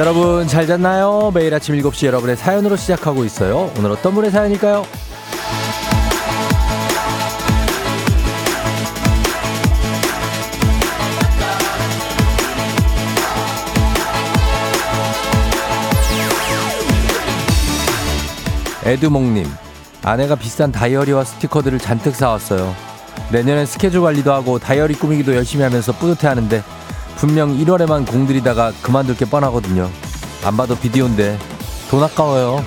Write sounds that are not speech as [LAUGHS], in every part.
여러분 잘 잤나요? 매일 아침 7시 여러분의 사연으로 시작하고 있어요. 오늘 어떤 분의 사연일까요? 에드몽님, 아내가 비싼 다이어리와 스티커들을 잔뜩 사왔어요. 내년엔 스케줄 관리도 하고 다이어리 꾸미기도 열심히 하면서 뿌듯해 하는데 분명 1월에만 공들이다가 그만둘 게 뻔하거든요. 안 봐도 비디오인데 돈 아까워요.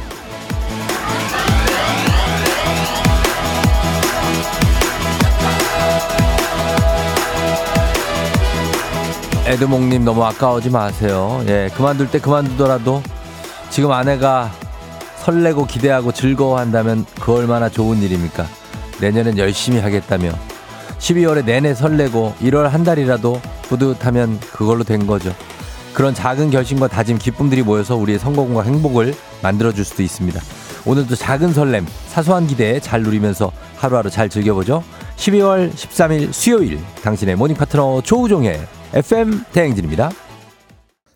에드몽님 너무 아까워지 마세요. 예, 그만둘 때 그만두더라도 지금 아내가 설레고 기대하고 즐거워한다면 그 얼마나 좋은 일입니까? 내년엔 열심히 하겠다며 12월에 내내 설레고 1월 한 달이라도 뿌듯하면 그걸로 된 거죠. 그런 작은 결심과 다짐, 기쁨들이 모여서 우리의 성공과 행복을 만들어줄 수도 있습니다. 오늘도 작은 설렘, 사소한 기대에 잘 누리면서 하루하루 잘 즐겨보죠. 12월 13일 수요일 당신의 모닝 파트너 조우종의 FM 대행진입니다.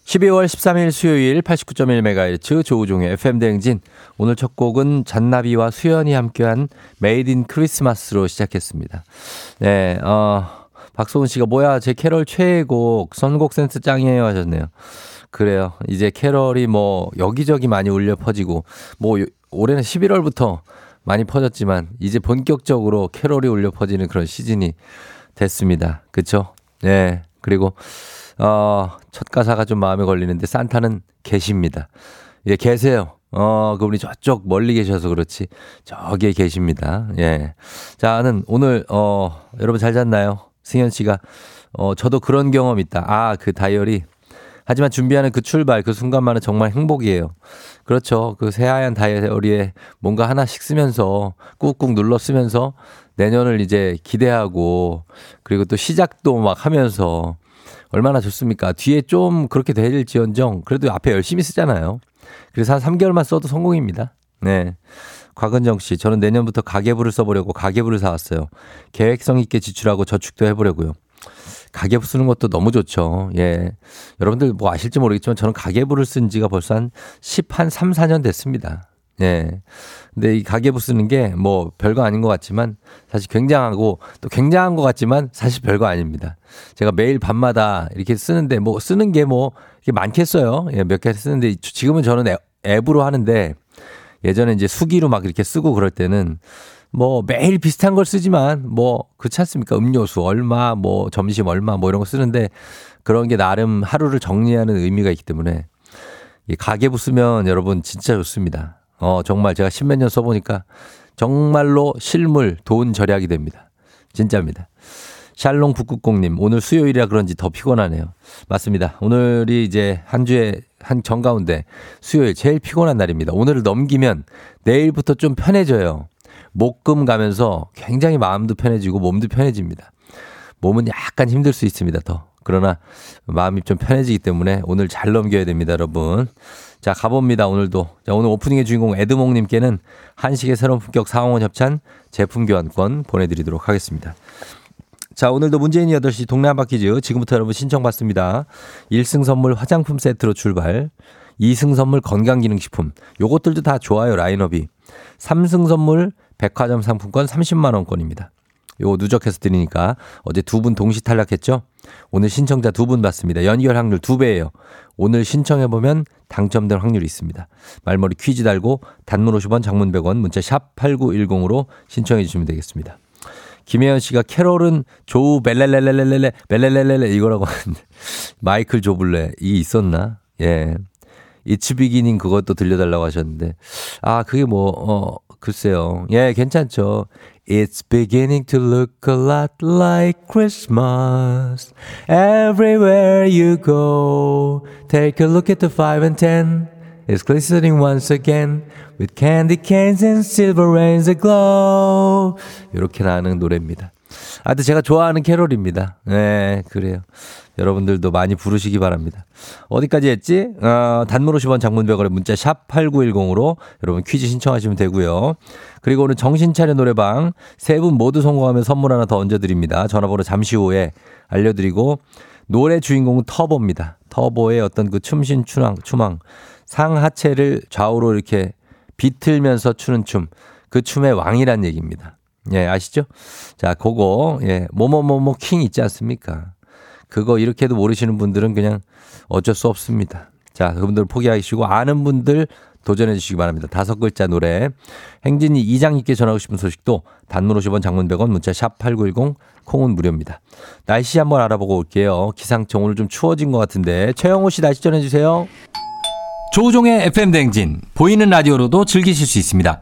12월 13일 수요일 89.1MHz 조우종의 FM 대행진. 오늘 첫 곡은 잔나비와 수현이 함께한 Made In Christmas로 시작했습니다. 네, 어, 박소은 씨가 뭐야, 제 캐럴 최애곡, 선곡 센스 짱이에요 하셨네요. 그래요. 이제 캐럴이 뭐 여기저기 많이 울려 퍼지고, 뭐 올해는 11월부터 많이 퍼졌지만, 이제 본격적으로 캐럴이 울려 퍼지는 그런 시즌이 됐습니다. 그쵸? 네. 그리고 어, 첫 가사가 좀 마음에 걸리는데 산타는 계십니다. 예, 계세요. 어, 그분이 저쪽 멀리 계셔서 그렇지. 저기에 계십니다. 예. 자 는 오늘, 어, 여러분 잘 잤나요? 승현 씨가, 어, 저도 그런 경험 있다. 아, 그 다이어리. 하지만 준비하는 그 출발, 그 순간만은 정말 행복이에요. 그렇죠. 그 새하얀 다이어리에 뭔가 하나씩 쓰면서 꾹꾹 눌러 쓰면서 내년을 이제 기대하고 그리고 또 시작도 막 하면서 얼마나 좋습니까? 뒤에 좀 그렇게 될지언정 그래도 앞에 열심히 쓰잖아요. 그래서 한 3개월만 써도 성공입니다. 네. 곽은정 씨, 저는 내년부터 가계부를 써보려고 가계부를 사왔어요. 계획성 있게 지출하고 저축도 해보려고요. 가계부 쓰는 것도 너무 좋죠. 예. 여러분들 뭐 아실지 모르겠지만 저는 가계부를 쓴 지가 벌써 한 10, 한 3, 4년 됐습니다. 예. 근데 이 가계부 쓰는 게 뭐 별거 아닌 것 같지만 사실 굉장하고 또 굉장한 것 같지만 사실 별거 아닙니다. 제가 매일 밤마다 이렇게 쓰는데 뭐 쓰는 게 뭐 이게 많겠어요. 예, 몇 개 쓰는데 지금은 저는 앱으로 하는데 예전에 이제 수기로 막 이렇게 쓰고 그럴 때는 뭐 매일 비슷한 걸 쓰지만 뭐 그렇지 않습니까? 음료수 얼마 뭐 점심 얼마 뭐 이런 거 쓰는데 그런 게 나름 하루를 정리하는 의미가 있기 때문에 이 가계부 쓰면 여러분 진짜 좋습니다. 어 정말 제가 십몇 년 써보니까 정말로 실물 돈 절약이 됩니다. 진짜입니다. 샬롱 북극공님 오늘 수요일이라 그런지 더 피곤하네요. 맞습니다. 오늘이 이제 한 주에 한 정 가운데 수요일 제일 피곤한 날입니다. 오늘을 넘기면 내일부터 좀 편해져요. 목금 가면서 굉장히 마음도 편해지고 몸도 편해집니다. 몸은 약간 힘들 수 있습니다, 더. 그러나 마음이 좀 편해지기 때문에 오늘 잘 넘겨야 됩니다, 여러분. 자, 가봅니다, 오늘도. 자, 오늘 오프닝의 주인공 에드몽님께는 한식의 새로운 품격 상황원 협찬 제품 교환권 보내드리도록 하겠습니다. 자, 오늘도 문재인 8시 동네 한바 퀴즈 지금부터 여러분 신청받습니다. 1승 선물 화장품 세트로 출발. 2승 선물 건강기능식품. 요것들도 다 좋아요, 라인업이. 3승 선물 백화점 상품권 30만 원권입니다. 요거 누적해서 드리니까 어제 두 분 동시 탈락했죠? 오늘 신청자 두 분 받습니다. 연결 확률 두 배예요. 오늘 신청해 보면 당첨될 확률이 있습니다. 말머리 퀴즈 달고 단문 50원 장문 100원 문자 샵 8910으로 신청해 주시면 되겠습니다. 김혜연 씨가 캐롤은 조우 벨레레레레레레 벨레레레레 이거라고 하는데 [LAUGHS] 마이클 조블레 이 있었나? 예. 이츠 비기닝 그것도 들려달라고 하셨는데 아 그게 뭐 어 글쎄요. 예, 괜찮죠. It's beginning to look a lot like Christmas. Everywhere you go. Take a look at the 5 and 10. It's glistening once again with candy canes and silver rains aglow. 이렇게 나는 노래입니다. 아, 근데 제가 좋아하는 캐롤입니다. 네, 그래요. 여러분들도 많이 부르시기 바랍니다. 어디까지 했지? 어, 단문 50원 장문백원의 문자 샵 8910으로 여러분 퀴즈 신청하시면 되고요. 그리고 오늘 정신차려 노래방 세 분 모두 성공하면 선물 하나 더 얹어드립니다. 전화번호 잠시 후에 알려드리고 노래 주인공은 터보입니다. 터보의 어떤 그 춤신 추망, 추망. 상하체를 좌우로 이렇게 비틀면서 추는 춤. 그 춤의 왕이란 얘기입니다. 예, 아시죠? 자, 그거, 예, 뭐뭐뭐뭐 킹 있지 않습니까? 그거 이렇게도 모르시는 분들은 그냥 어쩔 수 없습니다. 자, 그분들 포기하시고 아는 분들 도전해 주시기 바랍니다. 다섯 글자 노래. 행진이 이장님께 전하고 싶은 소식도 단문 50원 장문 100원 문자 샵 8910 콩은 무료입니다. 날씨 한번 알아보고 올게요. 기상청 오늘 좀 추워진 것 같은데 최영호 씨 날씨 전해 주세요. 조우종의 FM 대행진 보이는 라디오로도 즐기실 수 있습니다.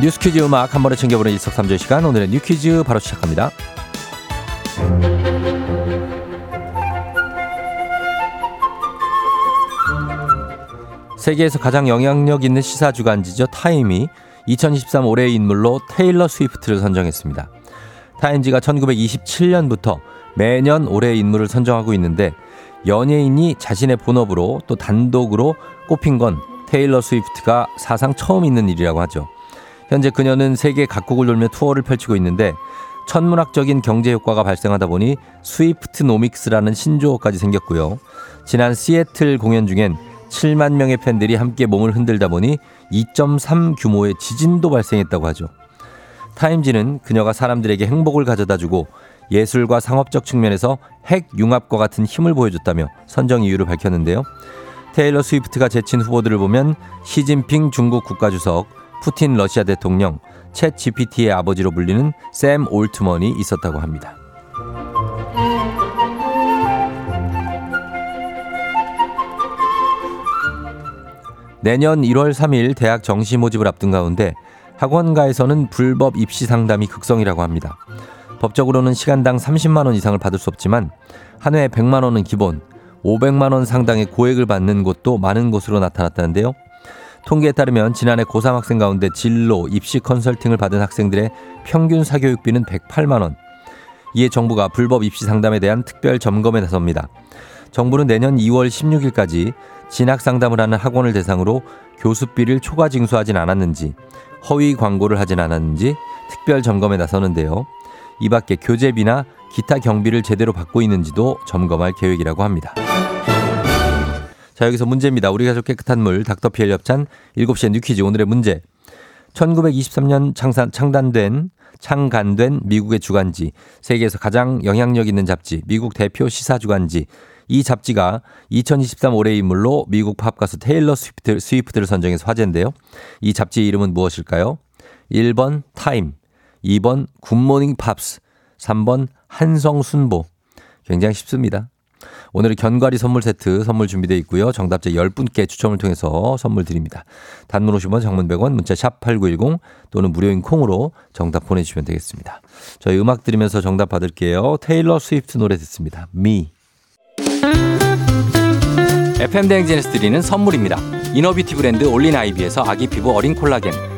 뉴스 퀴즈 음악 한 번에 챙겨보는 일석삼조의 시간 오늘의 New Quiz 바로 시작합니다. 세계에서 가장 영향력 있는 시사 주간지죠 타임이 2023 올해의 인물로 테일러 스위프트를 선정했습니다. 타임지가 1927년부터 매년 올해의 인물을 선정하고 있는데 연예인이 자신의 본업으로 또 단독으로 꼽힌 건 테일러 스위프트가 사상 처음 있는 일이라고 하죠. 현재 그녀는 세계 각국을 돌며 투어를 펼치고 있는데 천문학적인 경제 효과가 발생하다 보니 스위프트노믹스라는 신조어까지 생겼고요. 지난 시애틀 공연 중엔 7만 명의 팬들이 함께 몸을 흔들다 보니 2.3 규모의 지진도 발생했다고 하죠. 타임지는 그녀가 사람들에게 행복을 가져다 주고 예술과 상업적 측면에서 핵 융합과 같은 힘을 보여줬다며 선정 이유를 밝혔는데요. 테일러 스위프트가 제친 후보들을 보면 시진핑 중국 국가주석, 푸틴 러시아 대통령, 챗 GPT의 아버지로 불리는 샘 올트먼이 있었다고 합니다. 내년 1월 3일 대학 정시 모집을 앞둔 가운데 학원가에서는 불법 입시 상담이 극성이라고 합니다. 법적으로는 시간당 30만 원 이상을 받을 수 없지만 한 해 100만 원은 기본, 500만 원 상당의 고액을 받는 곳도 많은 곳으로 나타났다는데요. 통계에 따르면 지난해 고3 학생 가운데 진로, 입시 컨설팅을 받은 학생들의 평균 사교육비는 108만 원. 이에 정부가 불법 입시 상담에 대한 특별 점검에 나섭니다. 정부는 내년 2월 16일까지 진학 상담을 하는 학원을 대상으로 교수비를 초과 징수하진 않았는지, 허위 광고를 하진 않았는지 특별 점검에 나서는데요. 이 밖에 교재비나 기타 경비를 제대로 받고 있는지도 점검할 계획이라고 합니다. 자, 여기서 문제입니다. 우리 가족 깨끗한 물, 닥터피엘 협찬 7시에 뉴퀴즈 오늘의 문제. 1923년 창산, 창단된, 창간된 미국의 주간지, 세계에서 가장 영향력 있는 잡지, 미국 대표 시사 주간지, 이 잡지가 2023 올해 인물로 미국 팝 가수 테일러 스위프트, 스위프트를 선정해서 화제인데요. 이 잡지 이름은 무엇일까요? 1번 타임, 2번 굿모닝 팝스, 3번 한성순보. 굉장히 쉽습니다. 오늘은 견과류 선물 세트 선물 준비되어 있고요. 정답자 10분께 추첨을 통해서 선물 드립니다. 단문 50원, 장문 100원, 문자 샵 8910 또는 무료인 콩으로 정답 보내주시면 되겠습니다. 저희 음악 들으면서 정답 받을게요. 테일러 스위프트 노래 듣습니다. 미. FM 대행진에서 드리는 선물입니다. 이너비티 브랜드 올린 아이비에서 아기 피부 어린 콜라겐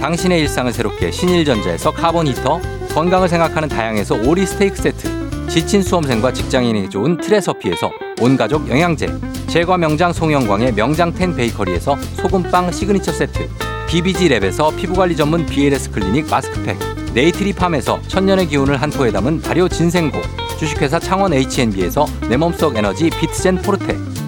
당신의 일상을 새롭게 신일전자에서 카본 히터 건강을 생각하는 다양에서 오리 스테이크 세트 지친 수험생과 직장인에게 좋은 트레서피에서 온가족 영양제 제과 명장 송영광의 명장텐 베이커리에서 소금빵 시그니처 세트 BBG 랩에서 피부관리 전문 BLS 클리닉 마스크팩 네이트리 팜에서 천년의 기운을 한 포에 담은 발효 진생고 주식회사 창원 H&B에서 내 몸속 에너지 비트젠 포르테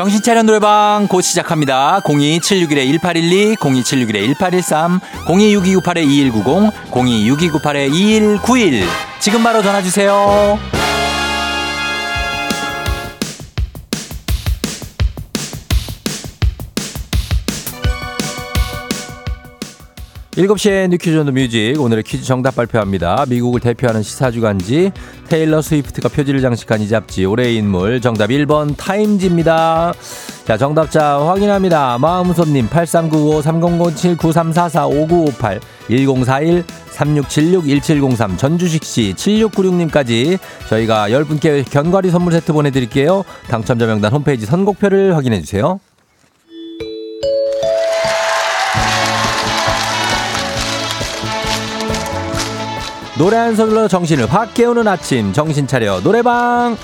정신차려 노래방 곧 시작합니다. 02761-1812, 02761-1813, 026298-2190, 026298-2191. 지금 바로 전화주세요. 7시에 유퀴즈 on the music 오늘의 퀴즈 정답 발표합니다. 미국을 대표하는 시사주간지 테일러 스위프트가 표지를 장식한 이 잡지 올해의 인물 정답 1번 타임지입니다. 자 정답자 확인합니다. 마음손님 8395-3007-9344-5958 1041 3676-1703 전주식씨 7696님까지 저희가 10분께 견과류 선물 세트 보내드릴게요. 당첨자 명단 홈페이지 선곡표를 확인해주세요. 노래 한 소절로 정신을 확 깨우는 아침. 정신 차려. 노래방.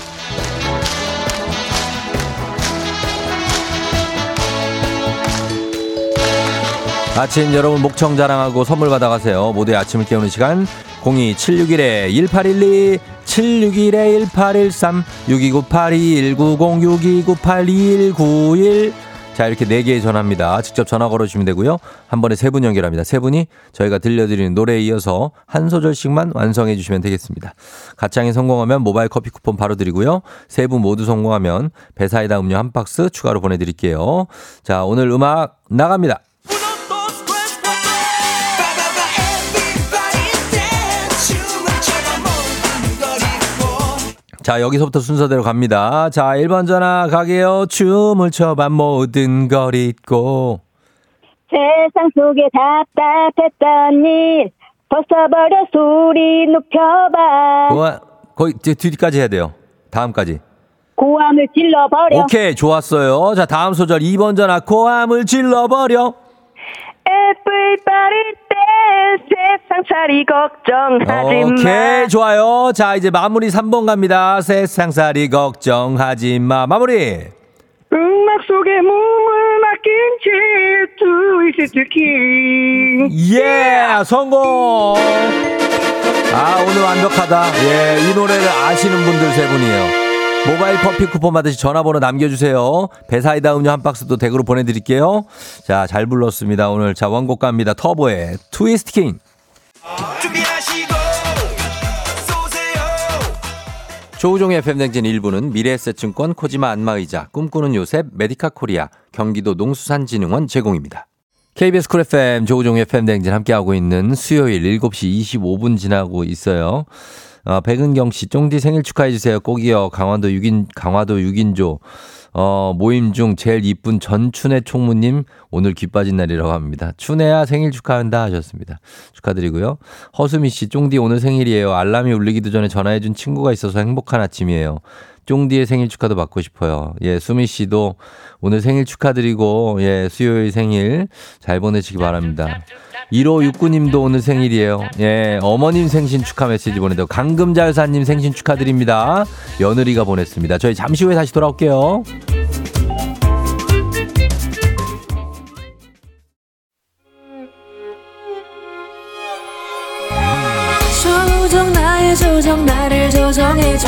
아침 여러분 목청 자랑하고 선물 받아가세요. 모두의 아침을 깨우는 시간. 02761-1812 761-1813 6298-2190 6298-2191 자, 이렇게 네 개의 전화입니다. 직접 전화 걸어주시면 되고요. 한 번에 세분 연결합니다. 세 분이 저희가 들려드리는 노래에 이어서 한 소절씩만 완성해 주시면 되겠습니다. 가창에 성공하면 모바일 커피 쿠폰 바로 드리고요. 세분 모두 성공하면 배사이다 음료 한 박스 추가로 보내드릴게요. 자, 오늘 음악 나갑니다. 자, 여기서부터 순서대로 갑니다. 자, 1번 전화 가게요. 춤을 춰봐 모든 걸 잊고. 세상 속에 답답했던 일 벗어버려 소리 높여봐. 고아, 거의 뒤까지 해야 돼요. 다음까지. 고함을 질러버려. 오케이, 좋았어요. 자, 다음 소절 2번 전화 고함을 질러버려. Everybody dance 세상 살이 걱정하지 마. 오케이 좋아요. 자 이제 마무리 3번 갑니다. 세상 살이 걱정하지 마. 마무리. 음악 속에 몸을 맡긴 채 트위스트 킹. 예 성공. 아 오늘 완벽하다. 예 이 노래를 아시는 분들 세 분이에요. 모바일 커피 쿠폰 받으시 전화번호 남겨주세요. 배사이다 음료 한 박스도 댁으로 보내드릴게요. 자, 잘 불렀습니다. 오늘 자, 원곡 갑니다. 터보의 트위스트 킹. 조우종의 FM 대행진 일부는 미래에셋증권 코지마 안마의자 꿈꾸는 요셉 메디카 코리아 경기도 농수산진흥원 제공입니다. KBS 쿨 FM 조우종의 FM 대행진 함께하고 있는 수요일 7시 25분 지나고 있어요. 어, 백은경 씨, 쫑디 생일 축하해주세요. 꼭이요. 강화도 6인, 강화도 6인조. 어, 모임 중 제일 이쁜 전춘혜 총무님 오늘 귀 빠진 날이라고 합니다. 춘혜야 생일 축하한다 하셨습니다. 축하드리고요. 허수미 씨, 쫑디 오늘 생일이에요. 알람이 울리기도 전에 전화해준 친구가 있어서 행복한 아침이에요. 쫑디의 생일 축하도 받고 싶어요. 예, 수미 씨도 오늘 생일 축하드리고, 예, 수요일 생일 잘 보내시기 바랍니다. 1569님도 오늘 생일이에요. 예, 어머님 생신 축하 메시지 보내도 강금자여사님 생신 축하드립니다. 며느리가 보냈습니다. 저희 잠시 후에 다시 돌아올게요. 조정 나를 조정해줘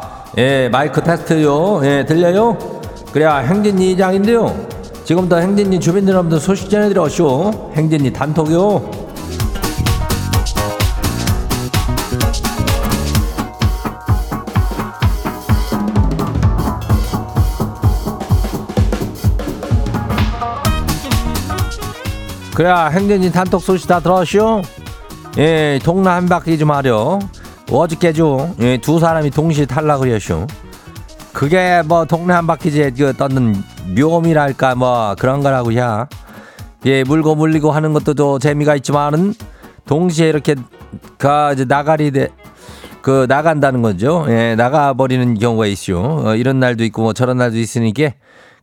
예, 마이크 테스트요. 예, 들려요? 그래야 행진이 이장인데요. 지금부터 행진이 주민들 여러분들 소식 전해드려쇼. 행진이 단톡요. 그래야 행진이 단톡 소식 다 들었쇼? 예, 동네 한 바퀴 좀 하려. 어저께죠. 예, 두 사람이 동시에 탈락을 했쇼. 그게 뭐 동네 한 바퀴제 그 떴는 묘미랄까 뭐 그런 거라고 야. 예, 물고 물리고 하는 것도 또 재미가 있지만은 동시에 이렇게 가 이제 나가리 그 나간다는 거죠. 예, 나가 버리는 경우가 있죠. 어, 이런 날도 있고 뭐 저런 날도 있으니까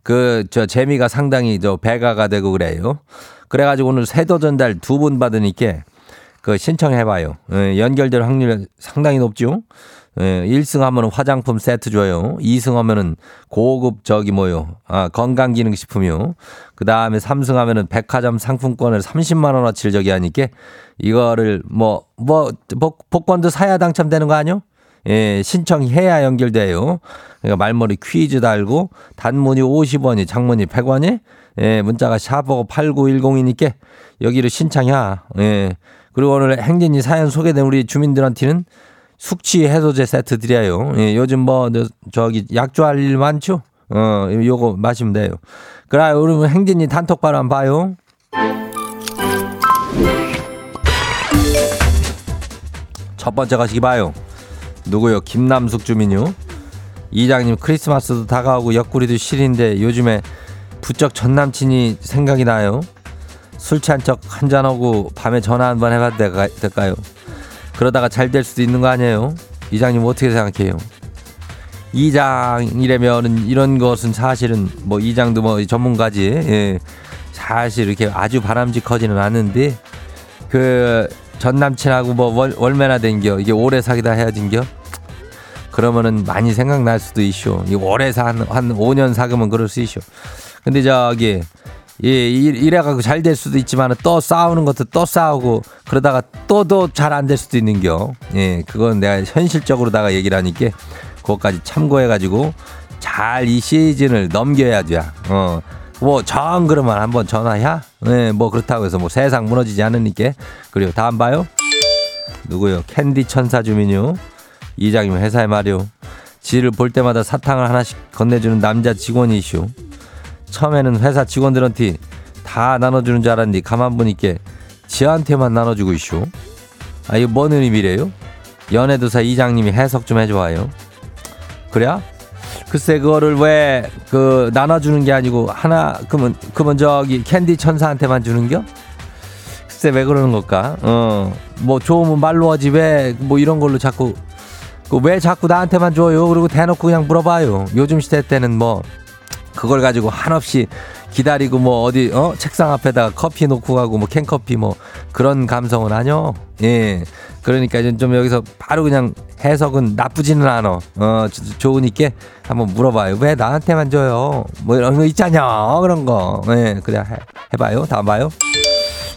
그 저 재미가 상당히 저 배가가 되고 그래요. 그래가지고 오늘 세도 전달 두 분 받으니까 그 신청해봐요. 예, 연결될 확률 상당히 높죠. 예, 1승 하면은 화장품 세트 줘요. 2승 하면은 고급 저기 뭐요. 아, 건강기능식품이요. 그 다음에 3승 하면은 백화점 상품권을 30만원어치를 저기 하니까 이거를 뭐, 뭐, 복, 복권도 사야 당첨되는 거 아니요? 예, 신청해야 연결돼요. 그러니까 말머리 퀴즈 달고 단문이 50원이 장문이 100원이 예, 문자가 샤버고 8910이니까 여기를 신청해. 예. 그리고 오늘 행진이 사연 소개된 우리 주민들한테는 숙취 해소제 세트 드려요. 예, 요즘 뭐 저기 약조할 일 많죠? 어, 요거 마시면 돼요. 그래, 여러분 행진이 단톡방 한번 봐요. 첫 번째 가시기 봐요. 누구요? 김남숙 주민요. 이장님 크리스마스도 다가오고 옆구리도 시린데 요즘에 부쩍 전 남친이 생각이 나요. 술 취한 척 한잔하고 밤에 전화 한 번 해봐도 될까요? 그러다가 잘 될 수도 있는 거 아니에요? 이장님 어떻게 생각해요? 이장이라면 이런 것은 사실은 뭐 이장도 뭐 전문가지. 예. 사실 이렇게 아주 바람직하지는 않은데 그 전 남친하고 뭐 월, 월매나 된겨 이게 오래 사귀다 헤어진겨 그러면은 많이 생각날 수도 있쇼. 이 오래 산, 한 5년 사귀면 그럴 수 있쇼. 근데 저기 예, 이래가지고 잘 될 수도 있지만 또 싸우는 것도 또 싸우고 그러다가 또도 잘안 될 수도 있는겨. 예, 그건 내가 현실적으로다가 얘기를 하니까 그것까지 참고해가지고 잘 이 시즌을 넘겨야죠. 어. 뭐, 정 그러면 한번 전화야? 예, 뭐 그렇다고 해서 뭐 세상 무너지지 않으니까. 그리고 다음 봐요. 누구요? 캔디 천사 주민요. 이장님 회사에 말이요. 지를 볼 때마다 사탕을 하나씩 건네주는 남자 직원이시오. 처음에는 회사 직원들한테 다 나눠주는 줄 알았는데 가만 보니까 지한테만 나눠주고 있쇼. 아 이거 뭔 의미래요? 연애도사 이장님이 해석 좀 해줘봐요. 그래? 글쎄 그거를 왜 그 나눠주는 게 아니고 하나 그러면 그러면 저기 캔디 천사한테만 주는겨? 글쎄 왜 그러는 걸까? 어 뭐 좋으면 말로 하지 왜 뭐 이런 걸로 자꾸 그 왜 자꾸 나한테만 줘요? 그리고 대놓고 그냥 물어봐요. 요즘 시대 때는 뭐 그걸 가지고 한없이 기다리고 뭐 어디 어 책상 앞에다가 커피 놓고 가고 뭐 캔커피 뭐 그런 감성은 아니요. 예. 그러니까 좀 여기서 바로 그냥 해석은 나쁘지는 않어. 어 좋으니까 한번 물어봐요. 왜 나한테만 줘요? 뭐 이런 거 있잖냐 그런 거. 예. 그래 해, 해봐요. 다음 봐요.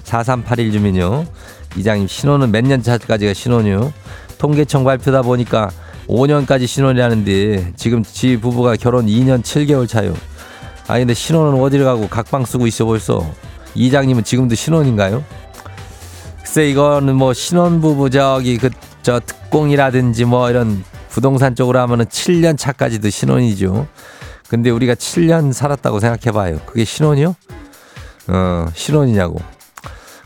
4381 주민요. 이장님 신혼은 몇 년 차까지가 신혼이요? 통계청 발표다 보니까 5년까지 신혼이라는데 지금 지 부부가 결혼 2년 7개월 차요. 아 근데 신혼은 어디를 가고 각방 쓰고 있어 벌써. 이장님은 지금도 신혼인가요? 글쎄 이거는 뭐 신혼부부 저기 그 저 특공이라든지 뭐 이런 부동산 쪽으로 하면은 7년 차까지도 신혼이죠. 근데 우리가 7년 살았다고 생각해봐요. 그게 신혼이요? 어 신혼이냐고.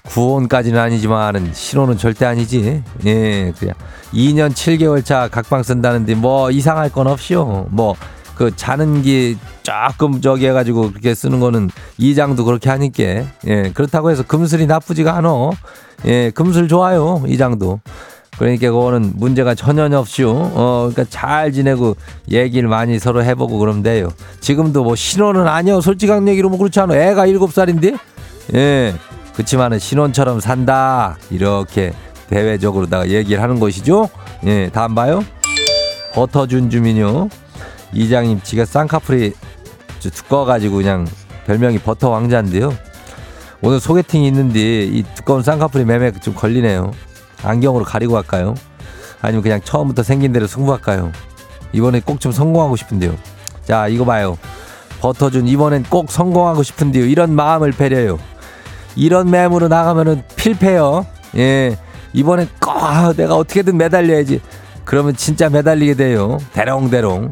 구혼까지는 아니지만은 신혼은 절대 아니지. 예, 그냥 2년 7개월 차 각방 쓴다는데 뭐 이상할 건 없이요. 뭐 그 자는 게 조금 저기 해가지고 그렇게 쓰는 거는 이장도 그렇게 하니까 예 그렇다고 해서 금술이 나쁘지가 않어. 예 금술 좋아요 이장도. 그러니까 그거는 문제가 전혀 없이요. 어, 그러니까 잘 지내고 얘기를 많이 서로 해보고 그러면 돼요. 지금도 뭐 신혼은 아니요. 솔직한 얘기로 뭐 그렇지 않아. 애가 일곱 살인데. 예. 그치만은 신혼처럼 산다. 이렇게 대외적으로다가 얘기를 하는 것이죠. 예. 다음 봐요. 버터준 주민요. 이장님 지가 쌍꺼풀이 두꺼워가지고 그냥 별명이 버터 왕자인데요. 오늘 소개팅이 있는데 이 두꺼운 쌍꺼풀이 매매 좀 걸리네요. 안경으로 가리고 갈까요? 아니면 그냥 처음부터 생긴 대로 승부할까요? 이번에 꼭 좀 성공하고 싶은데요. 자, 이거 봐요. 버터준 이번엔 꼭 성공하고 싶은데요. 이런 마음을 배려요. 이런 매물로 나가면은 필패요. 예. 이번엔 꼭 아, 내가 어떻게든 매달려야지. 그러면 진짜 매달리게 돼요. 대롱대롱.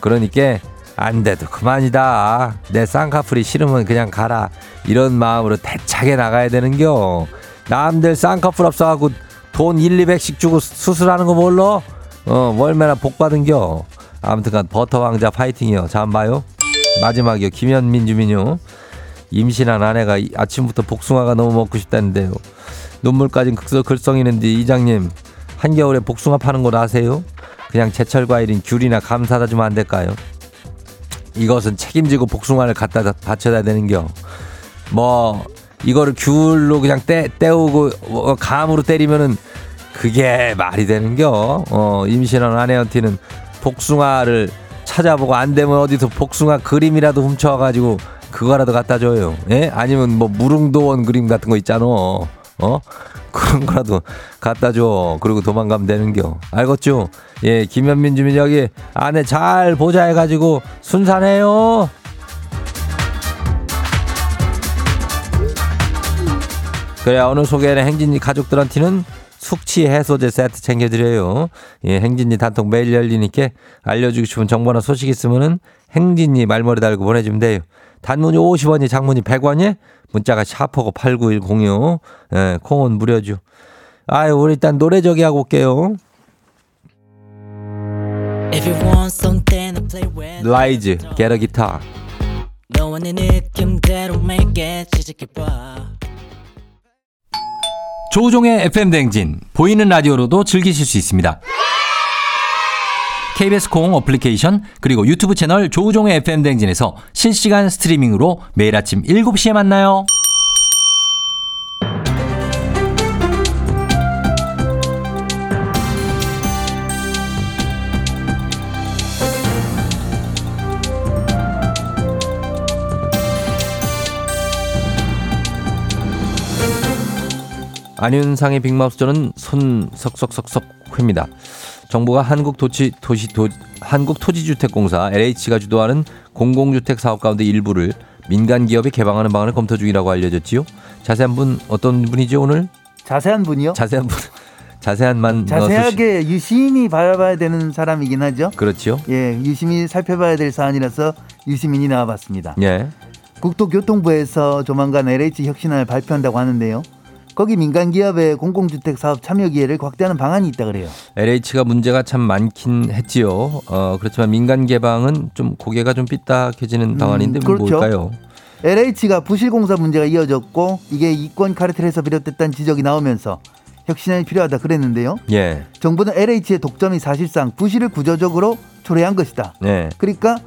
그러니까 안 돼도 그만이다. 내 쌍꺼풀이 싫으면 그냥 가라. 이런 마음으로 대차게 나가야 되는겨. 남들 쌍꺼풀 없어갖고 돈 1, 200씩 주고 수술하는 거 몰라? 어, 월매나 복 받은겨. 아무튼간 버터 왕자 파이팅이요. 자, 한번 봐요. 마지막이요. 김현민 주민요. 임신한 아내가 이- 아침부터 복숭아가 너무 먹고 싶다는데요. 눈물까지 극서 글썽이는데 이장님 한겨울에 복숭아 파는 곳 아세요? 그냥 제철 과일인 귤이나 감 사다 주면 안 될까요? 이것은 책임지고 복숭아를 갖다 바쳐야 되는겨. 뭐 이거를 귤로 그냥 떼 떼우고 어, 감으로 때리면은 그게 말이 되는겨. 어 임신한 아내한테는 복숭아를 찾아보고 안 되면 어디서 복숭아 그림이라도 훔쳐와가지고 그거라도 갖다 줘요. 예? 아니면 뭐 무릉도원 그림 같은 거 있잖아. 어? 그런 거라도 갖다 줘. 그리고 도망가면 되는겨. 알겠죠? 예, 김현민 주민 여기 안에 잘 보자 해가지고 순산해요. 그래 오늘 소개하는 행진이 가족들한테는 숙취 해소제 세트 챙겨드려요. 예, 행진이 단통 매일 열리니까 알려주고 싶은 정보나 소식 있으면은 행진이 말머리 달고 보내주면 돼요. 단문이 50원이 장문이 100원이 문자가 샤퍼고 89106 예, 콩은 무료죠. 아유 우리 일단 노래 저기 하고 올게요. If you want something to play with 라이즈 it 시작해봐 조우종의 FM 댕진 보이는 라디오로도 즐기실 수 있습니다. KBS 콩 어플리케이션 그리고 유튜브 채널 조우종의 FM 댕진에서 실시간 스트리밍으로 매일 아침 7시에 만나요. 안윤상의 빅마우스전은 손 석석석석 회입니다. 정부가 한국도시 도시 도 한국토지주택공사 LH가 주도하는 공공주택 사업 가운데 일부를 민간 기업이 개방하는 방안을 검토 중이라고 알려졌지요. 자세한 분 어떤 분이죠 오늘? 자세한 분이요? 자세한 분 [LAUGHS] 자세한만 자세하게 유심히 바라봐야 되는 사람이긴 하죠. 그렇지요. 예, 유심히 살펴봐야 될 사안이라서 유시민이 나와봤습니다. 예. 국토교통부에서 조만간 LH 혁신안을 발표한다고 하는데요. 거기 민간 기업의 공공주택 사업 참여 기회를 확대하는 방안이 있다 그래요. LH가 문제가 참 많긴 했지요. 어, 그렇지만 민간 개방은 좀 고개가 좀 삐딱해지는 음, 방안인데 그렇죠. 뭘까요? LH가 부실공사 문제가 이어졌고 이게 이권 카르텔에서 비롯됐다는 지적이 나오면서 혁신안이 필요하다 그랬는데요. 예. 정부는 LH의 독점이 사실상 부실을 구조적으로 초래한 것이다. 네. 그러니까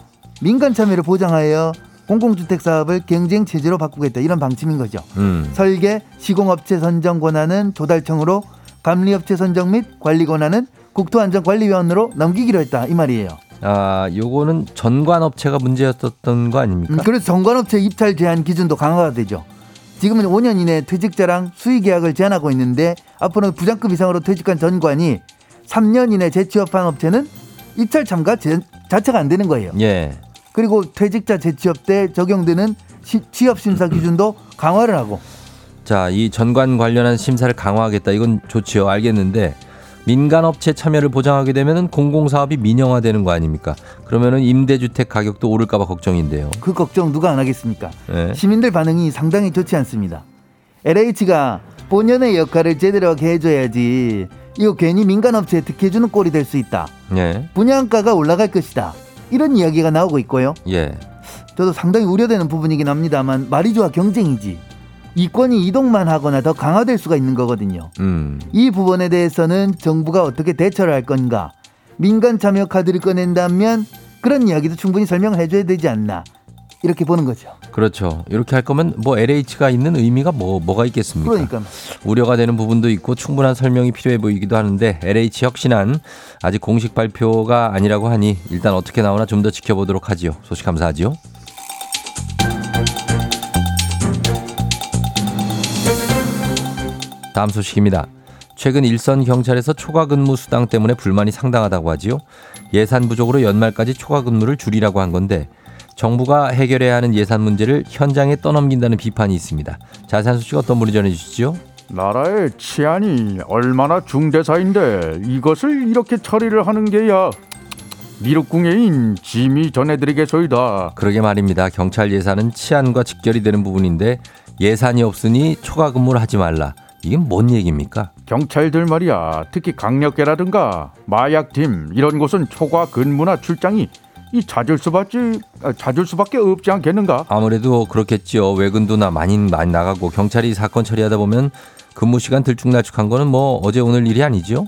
민간 참여를 보장하여 공공주택 사업을 경쟁 체제로 바꾸겠다 이런 방침인 거죠. 음. 설계, 시공업체 선정 권한은 조달청으로 감리업체 선정 및 관리 권한은 국토안전관리위원으로 넘기기로 했다 이 말이에요. 아, 요거는 전관 업체가 문제였었던 거 아닙니까? 음, 그래서 정관업체 입찰 제한 기준도 강화가 되죠. 지금은 5년 이내 퇴직자랑 수의 계약을 제한하고 있는데 앞으로는 부장급 이상으로 퇴직한 전관이 3년 이내 재취업한 업체는 입찰 참가 제- 자체가 안 되는 거예요. 예. 그리고 퇴직자 재취업 때 적용되는 시- 취업 심사 기준도 강화를 하고 자, 이 전관 관련한 심사를 강화하겠다. 이건 좋지요. 알겠는데 민간 업체 참여를 보장하게 되면은 공공 사업이 민영화되는 거 아닙니까? 그러면은 임대주택 가격도 오를까 봐 걱정인데요. 그 걱정 누가 안 하겠습니까? 예. 시민들 반응이 상당히 좋지 않습니다. LH가 본연의 역할을 제대로 해줘야지 이거 괜히 민간업체에 특혜주는 꼴이 될 수 있다. 예. 분양가가 올라갈 것이다. 이런 이야기가 나오고 있고요. 예. 저도 상당히 우려되는 부분이긴 합니다만 말이 좋아 경쟁이지. 이권이 이동만 하거나 더 강화될 수가 있는 거거든요. 음. 이 부분에 대해서는 정부가 어떻게 대처를 할 건가? 민간 참여 카드를 꺼낸다면 그런 이야기도 충분히 설명을 해줘야 되지 않나? 이렇게 보는 거죠. 그렇죠. 이렇게 할 거면 뭐 LH가 있는 의미가 뭐 뭐가 있겠습니까? 그러니까 우려가 되는 부분도 있고 충분한 설명이 필요해 보이기도 하는데 LH 혁신안 아직 공식 발표가 아니라고 하니 일단 어떻게 나오나 좀 더 지켜보도록 하지요. 소식 감사하지요. 다음 소식입니다. 최근 일선 경찰에서 초과 근무 수당 때문에 불만이 상당하다고 하지요. 예산 부족으로 연말까지 초과 근무를 줄이라고 한 건데 정부가 해결해야 하는 예산 문제를 현장에 떠넘긴다는 비판이 있습니다. 자세한 소식 어떤 분이 전해주시죠? 나라의 치안이 얼마나 중대사인데 이것을 이렇게 처리를 하는 게야 미륵궁예인 짐이 전해드리겠소이다. 그러게 말입니다. 경찰 예산은 치안과 직결이 되는 부분인데 예산이 없으니 초과 근무를 하지 말라. 이게 뭔 얘기입니까? 경찰들 말이야 특히 강력계라든가 마약팀 이런 곳은 초과 근무나 출장이 이 잦을 수밖에 아, 잦을 수밖에 없지 않겠는가? 아무래도 그렇겠지요. 외근도나 많이 많이 나가고 경찰이 사건 처리하다 보면 근무 시간 들쭉날쭉한 거는 뭐 어제 오늘 일이 아니죠?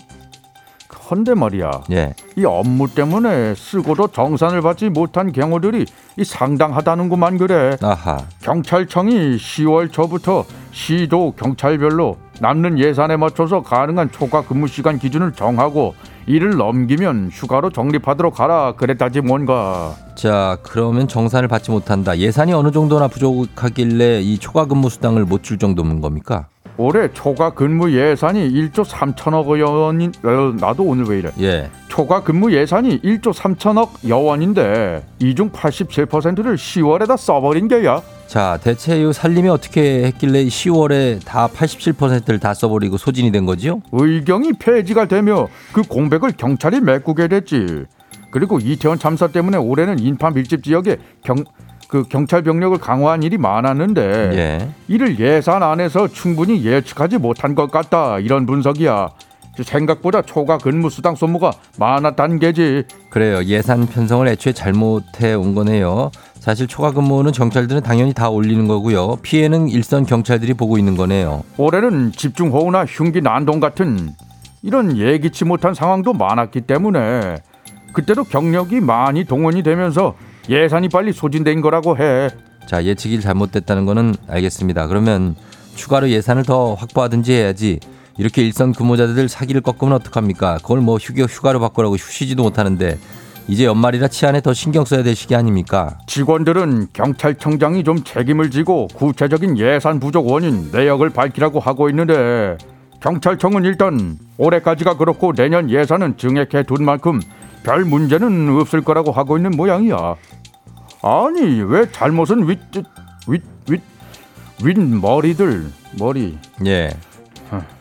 헌데 말이야 예. 이 업무 때문에 쓰고도 정산을 받지 못한 경우들이 이 상당하다는구만 그래. 아하. 경찰청이 10월 초부터 시도 경찰별로 남는 예산에 맞춰서 가능한 초과 근무 시간 기준을 정하고 이를 넘기면 휴가로 적립하도록 하라 그랬다지 뭔가 자, 그러면 정산을 받지 못한다. 예산이 어느 정도나 부족하길래 이 초과 근무 수당을 못 줄 정도인 겁니까? 올해 초과 근무 예산이 1조 3천억 원인 어, 나도 오늘 왜 이래 예. 초과 근무 예산이 1조 3천억 여원인데 이 중 87%를 10월에다 써버린 게야 자, 대체 이 살림이 어떻게 했길래 10월에 다 87%를 다 써버리고 소진이 된 거지요? 의경이 폐지가 되며 그 공백을 경찰이 메꾸게 됐지. 그리고 이태원 참사 때문에 올해는 인파 밀집 지역에 경, 그 경찰 병력을 강화한 일이 많았는데 예. 이를 예산 안에서 충분히 예측하지 못한 것 같다. 이런 분석이야. 생각보다 초과 근무 수당 소모가 많았다는 게지. 그래요. 예산 편성을 애초에 잘못해 온 거네요. 사실 초과 근무는 경찰들은 당연히 다 올리는 거고요. 피해는 일선 경찰들이 보고 있는 거네요. 올해는 집중 호우나 흉기 난동 같은 이런 예기치 못한 상황도 많았기 때문에 그때도 경력이 많이 동원이 되면서 예산이 빨리 소진된 거라고 해. 자, 예측이 잘못됐다는 거는 알겠습니다. 그러면 추가로 예산을 더 확보하든지 해야지. 이렇게 일선 근무자들 사기를 꺾으면 어떡합니까? 그걸 뭐 휴교 휴가로 바꾸라고 쉬지도 못하는데 이제 연말이라 치안에 더 신경 써야 될 시기 아닙니까? 직원들은 경찰청장이 좀 책임을 지고 구체적인 예산 부족 원인 내역을 밝히라고 하고 있는데 경찰청은 일단 올해까지가 그렇고 내년 예산은 증액해 둔 만큼 별 문제는 없을 거라고 하고 있는 모양이야. 아니 왜 잘못은 윗윗윗 윗 머리들 머리 예.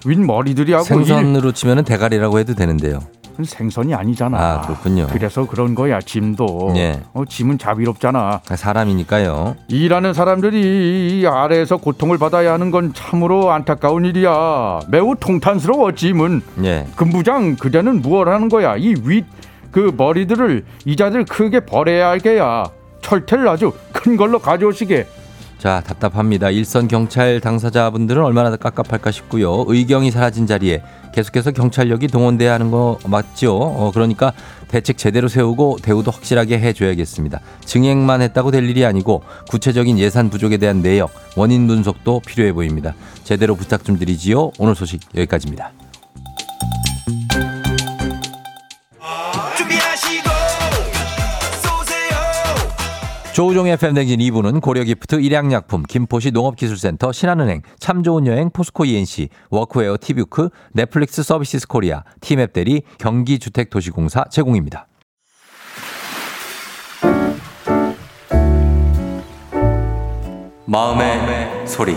윗 머리들이 하고 생선으로 치면은 대가리라고 해도 되는데요. 일 생선이 아니잖아. 아, 그렇군요. 그래서 그런 거야 짐도. 예. 어, 짐은 자비롭잖아. 사람이니까요. 일하는 사람들이 이 아래에서 고통을 받아야 하는 건 참으로 안타까운 일이야. 매우 통탄스러워 짐은. 예. 금부장 그대는 무얼 하는 거야? 이 윗 그 머리들을 이자들 크게 버려야 할 게야. 철퇴를 아주 큰 걸로 가져오시게. 자, 답답합니다. 일선 경찰 당사자분들은 얼마나 더 깝깝할까 싶고요. 의경이 사라진 자리에 계속해서 경찰력이 동원돼야 하는 거 맞죠? 어, 그러니까 대책 제대로 세우고 대우도 확실하게 해줘야겠습니다. 증액만 했다고 될 일이 아니고 구체적인 예산 부족에 대한 내역, 원인 분석도 필요해 보입니다. 제대로 부탁 좀 드리지요. 오늘 소식 여기까지입니다. 조우종의 FM 대행진 2부는 고려기프트, 일양약품, 김포시 농업기술센터, 신한은행, 참 좋은 여행, 포스코 E&C, 워크웨어 티뷰크, 넷플릭스 서비스 코리아, 티맵 대리, 경기주택도시공사 제공입니다. 마음의, 소리.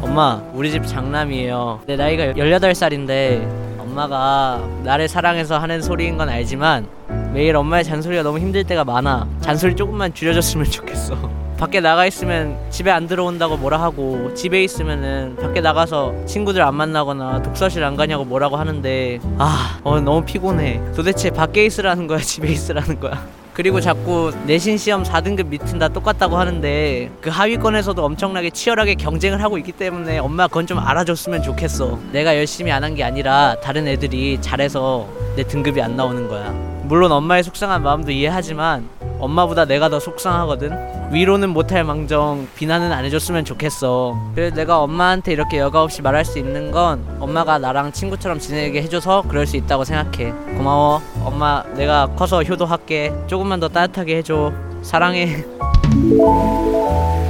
엄마, 우리 집 장남이에요. 내 나이가 18살인데 엄마가 나를 사랑해서 하는 소리인 건 알지만 매일 엄마의 잔소리가 너무 힘들 때가 많아. 잔소리 조금만 줄여줬으면 [LAUGHS] 좋겠어. 밖에 나가 있으면 집에 안 들어온다고 뭐라 하고 집에 있으면은 밖에 나가서 친구들 안 만나거나 독서실 안 가냐고 뭐라고 하는데 아, 어, 너무 피곤해. 도대체 밖에 있으라는 거야, 집에 있으라는 거야. 그리고 자꾸 내신 시험 4등급 밑은 다 똑같다고 하는데 그 하위권에서도 엄청나게 치열하게 경쟁을 하고 있기 때문에 엄마 그건 좀 알아줬으면 좋겠어. 내가 열심히 안 한 게 아니라 다른 애들이 잘해서 내 등급이 안 나오는 거야. 물론 엄마의 속상한 마음도 이해하지만 엄마보다 내가 더 속상하거든. 위로는 못할 망정 비난은 안 해줬으면 좋겠어. 그래서 내가 엄마한테 이렇게 여과 없이 말할 수 있는 건 엄마가 나랑 친구처럼 지내게 해줘서 그럴 수 있다고 생각해. 고마워. 엄마 내가 커서 효도할게. 조금만 더 따뜻하게 해줘. 사랑해. [LAUGHS]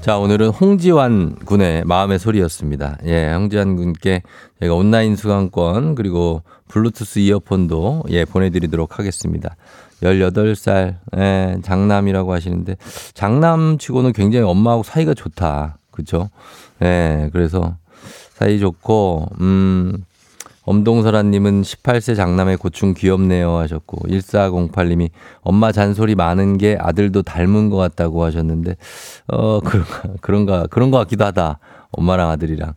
자, 오늘은 홍지환 군의 마음의 소리였습니다. 예, 홍지환 군께 저희가 온라인 수강권 그리고 블루투스 이어폰도 예, 보내드리도록 하겠습니다. 18살, 예, 장남이라고 하시는데, 장남 치고는 굉장히 엄마하고 사이가 좋다. 그죠? 예, 그래서 사이 좋고, 음, 엄동설아님은 18세 장남의 고충 귀엽네요 하셨고 1408님이 엄마 잔소리 많은 게 아들도 닮은 것 같다고 하셨는데 어 그런가 그런가 그런 것 같기도 하다. 엄마랑 아들이랑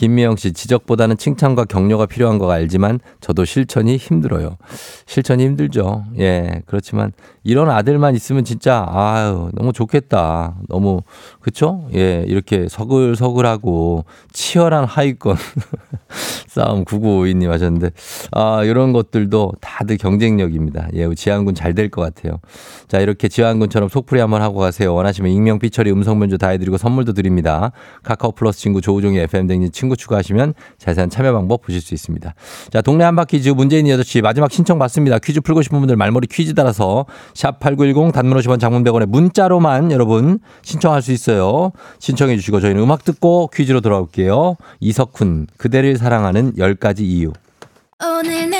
김미영 씨 지적보다는 칭찬과 격려가 필요한 거 알지만 저도 실천이 힘들어요 실천이 힘들죠 예 그렇지만 이런 아들만 있으면 진짜 아유 너무 좋겠다 너무 그쵸 예 이렇게 서글서글하고 치열한 하위권 [LAUGHS] 싸움 9952님 하셨는데, 아, 이런 것들도 다들 경쟁력입니다. 예, 지한군 잘 될 것 같아요. 자, 이렇게 지한군처럼 속풀이 한번 하고 가세요. 원하시면 익명, 삐처리, 음성 변조 다 해 드리고 선물도 드립니다. 카카오 플러스 친구 조우종의 FM 댕진 친구 추가하시면 자세한 참여 방법 보실 수 있습니다. 자, 동네 한바 퀴즈 문재인 8시 마지막 신청 받습니다. 퀴즈 풀고 싶은 분들 말머리 퀴즈 따라서 샵 8910 단문 50원 장문 100원에 문자로만 여러분 신청할 수 있어요. 신청해 주시고 저희는 음악 듣고 퀴즈로 돌아올게요. 이석훈, 그대를 사랑하는 10가지 이유. 오늘 내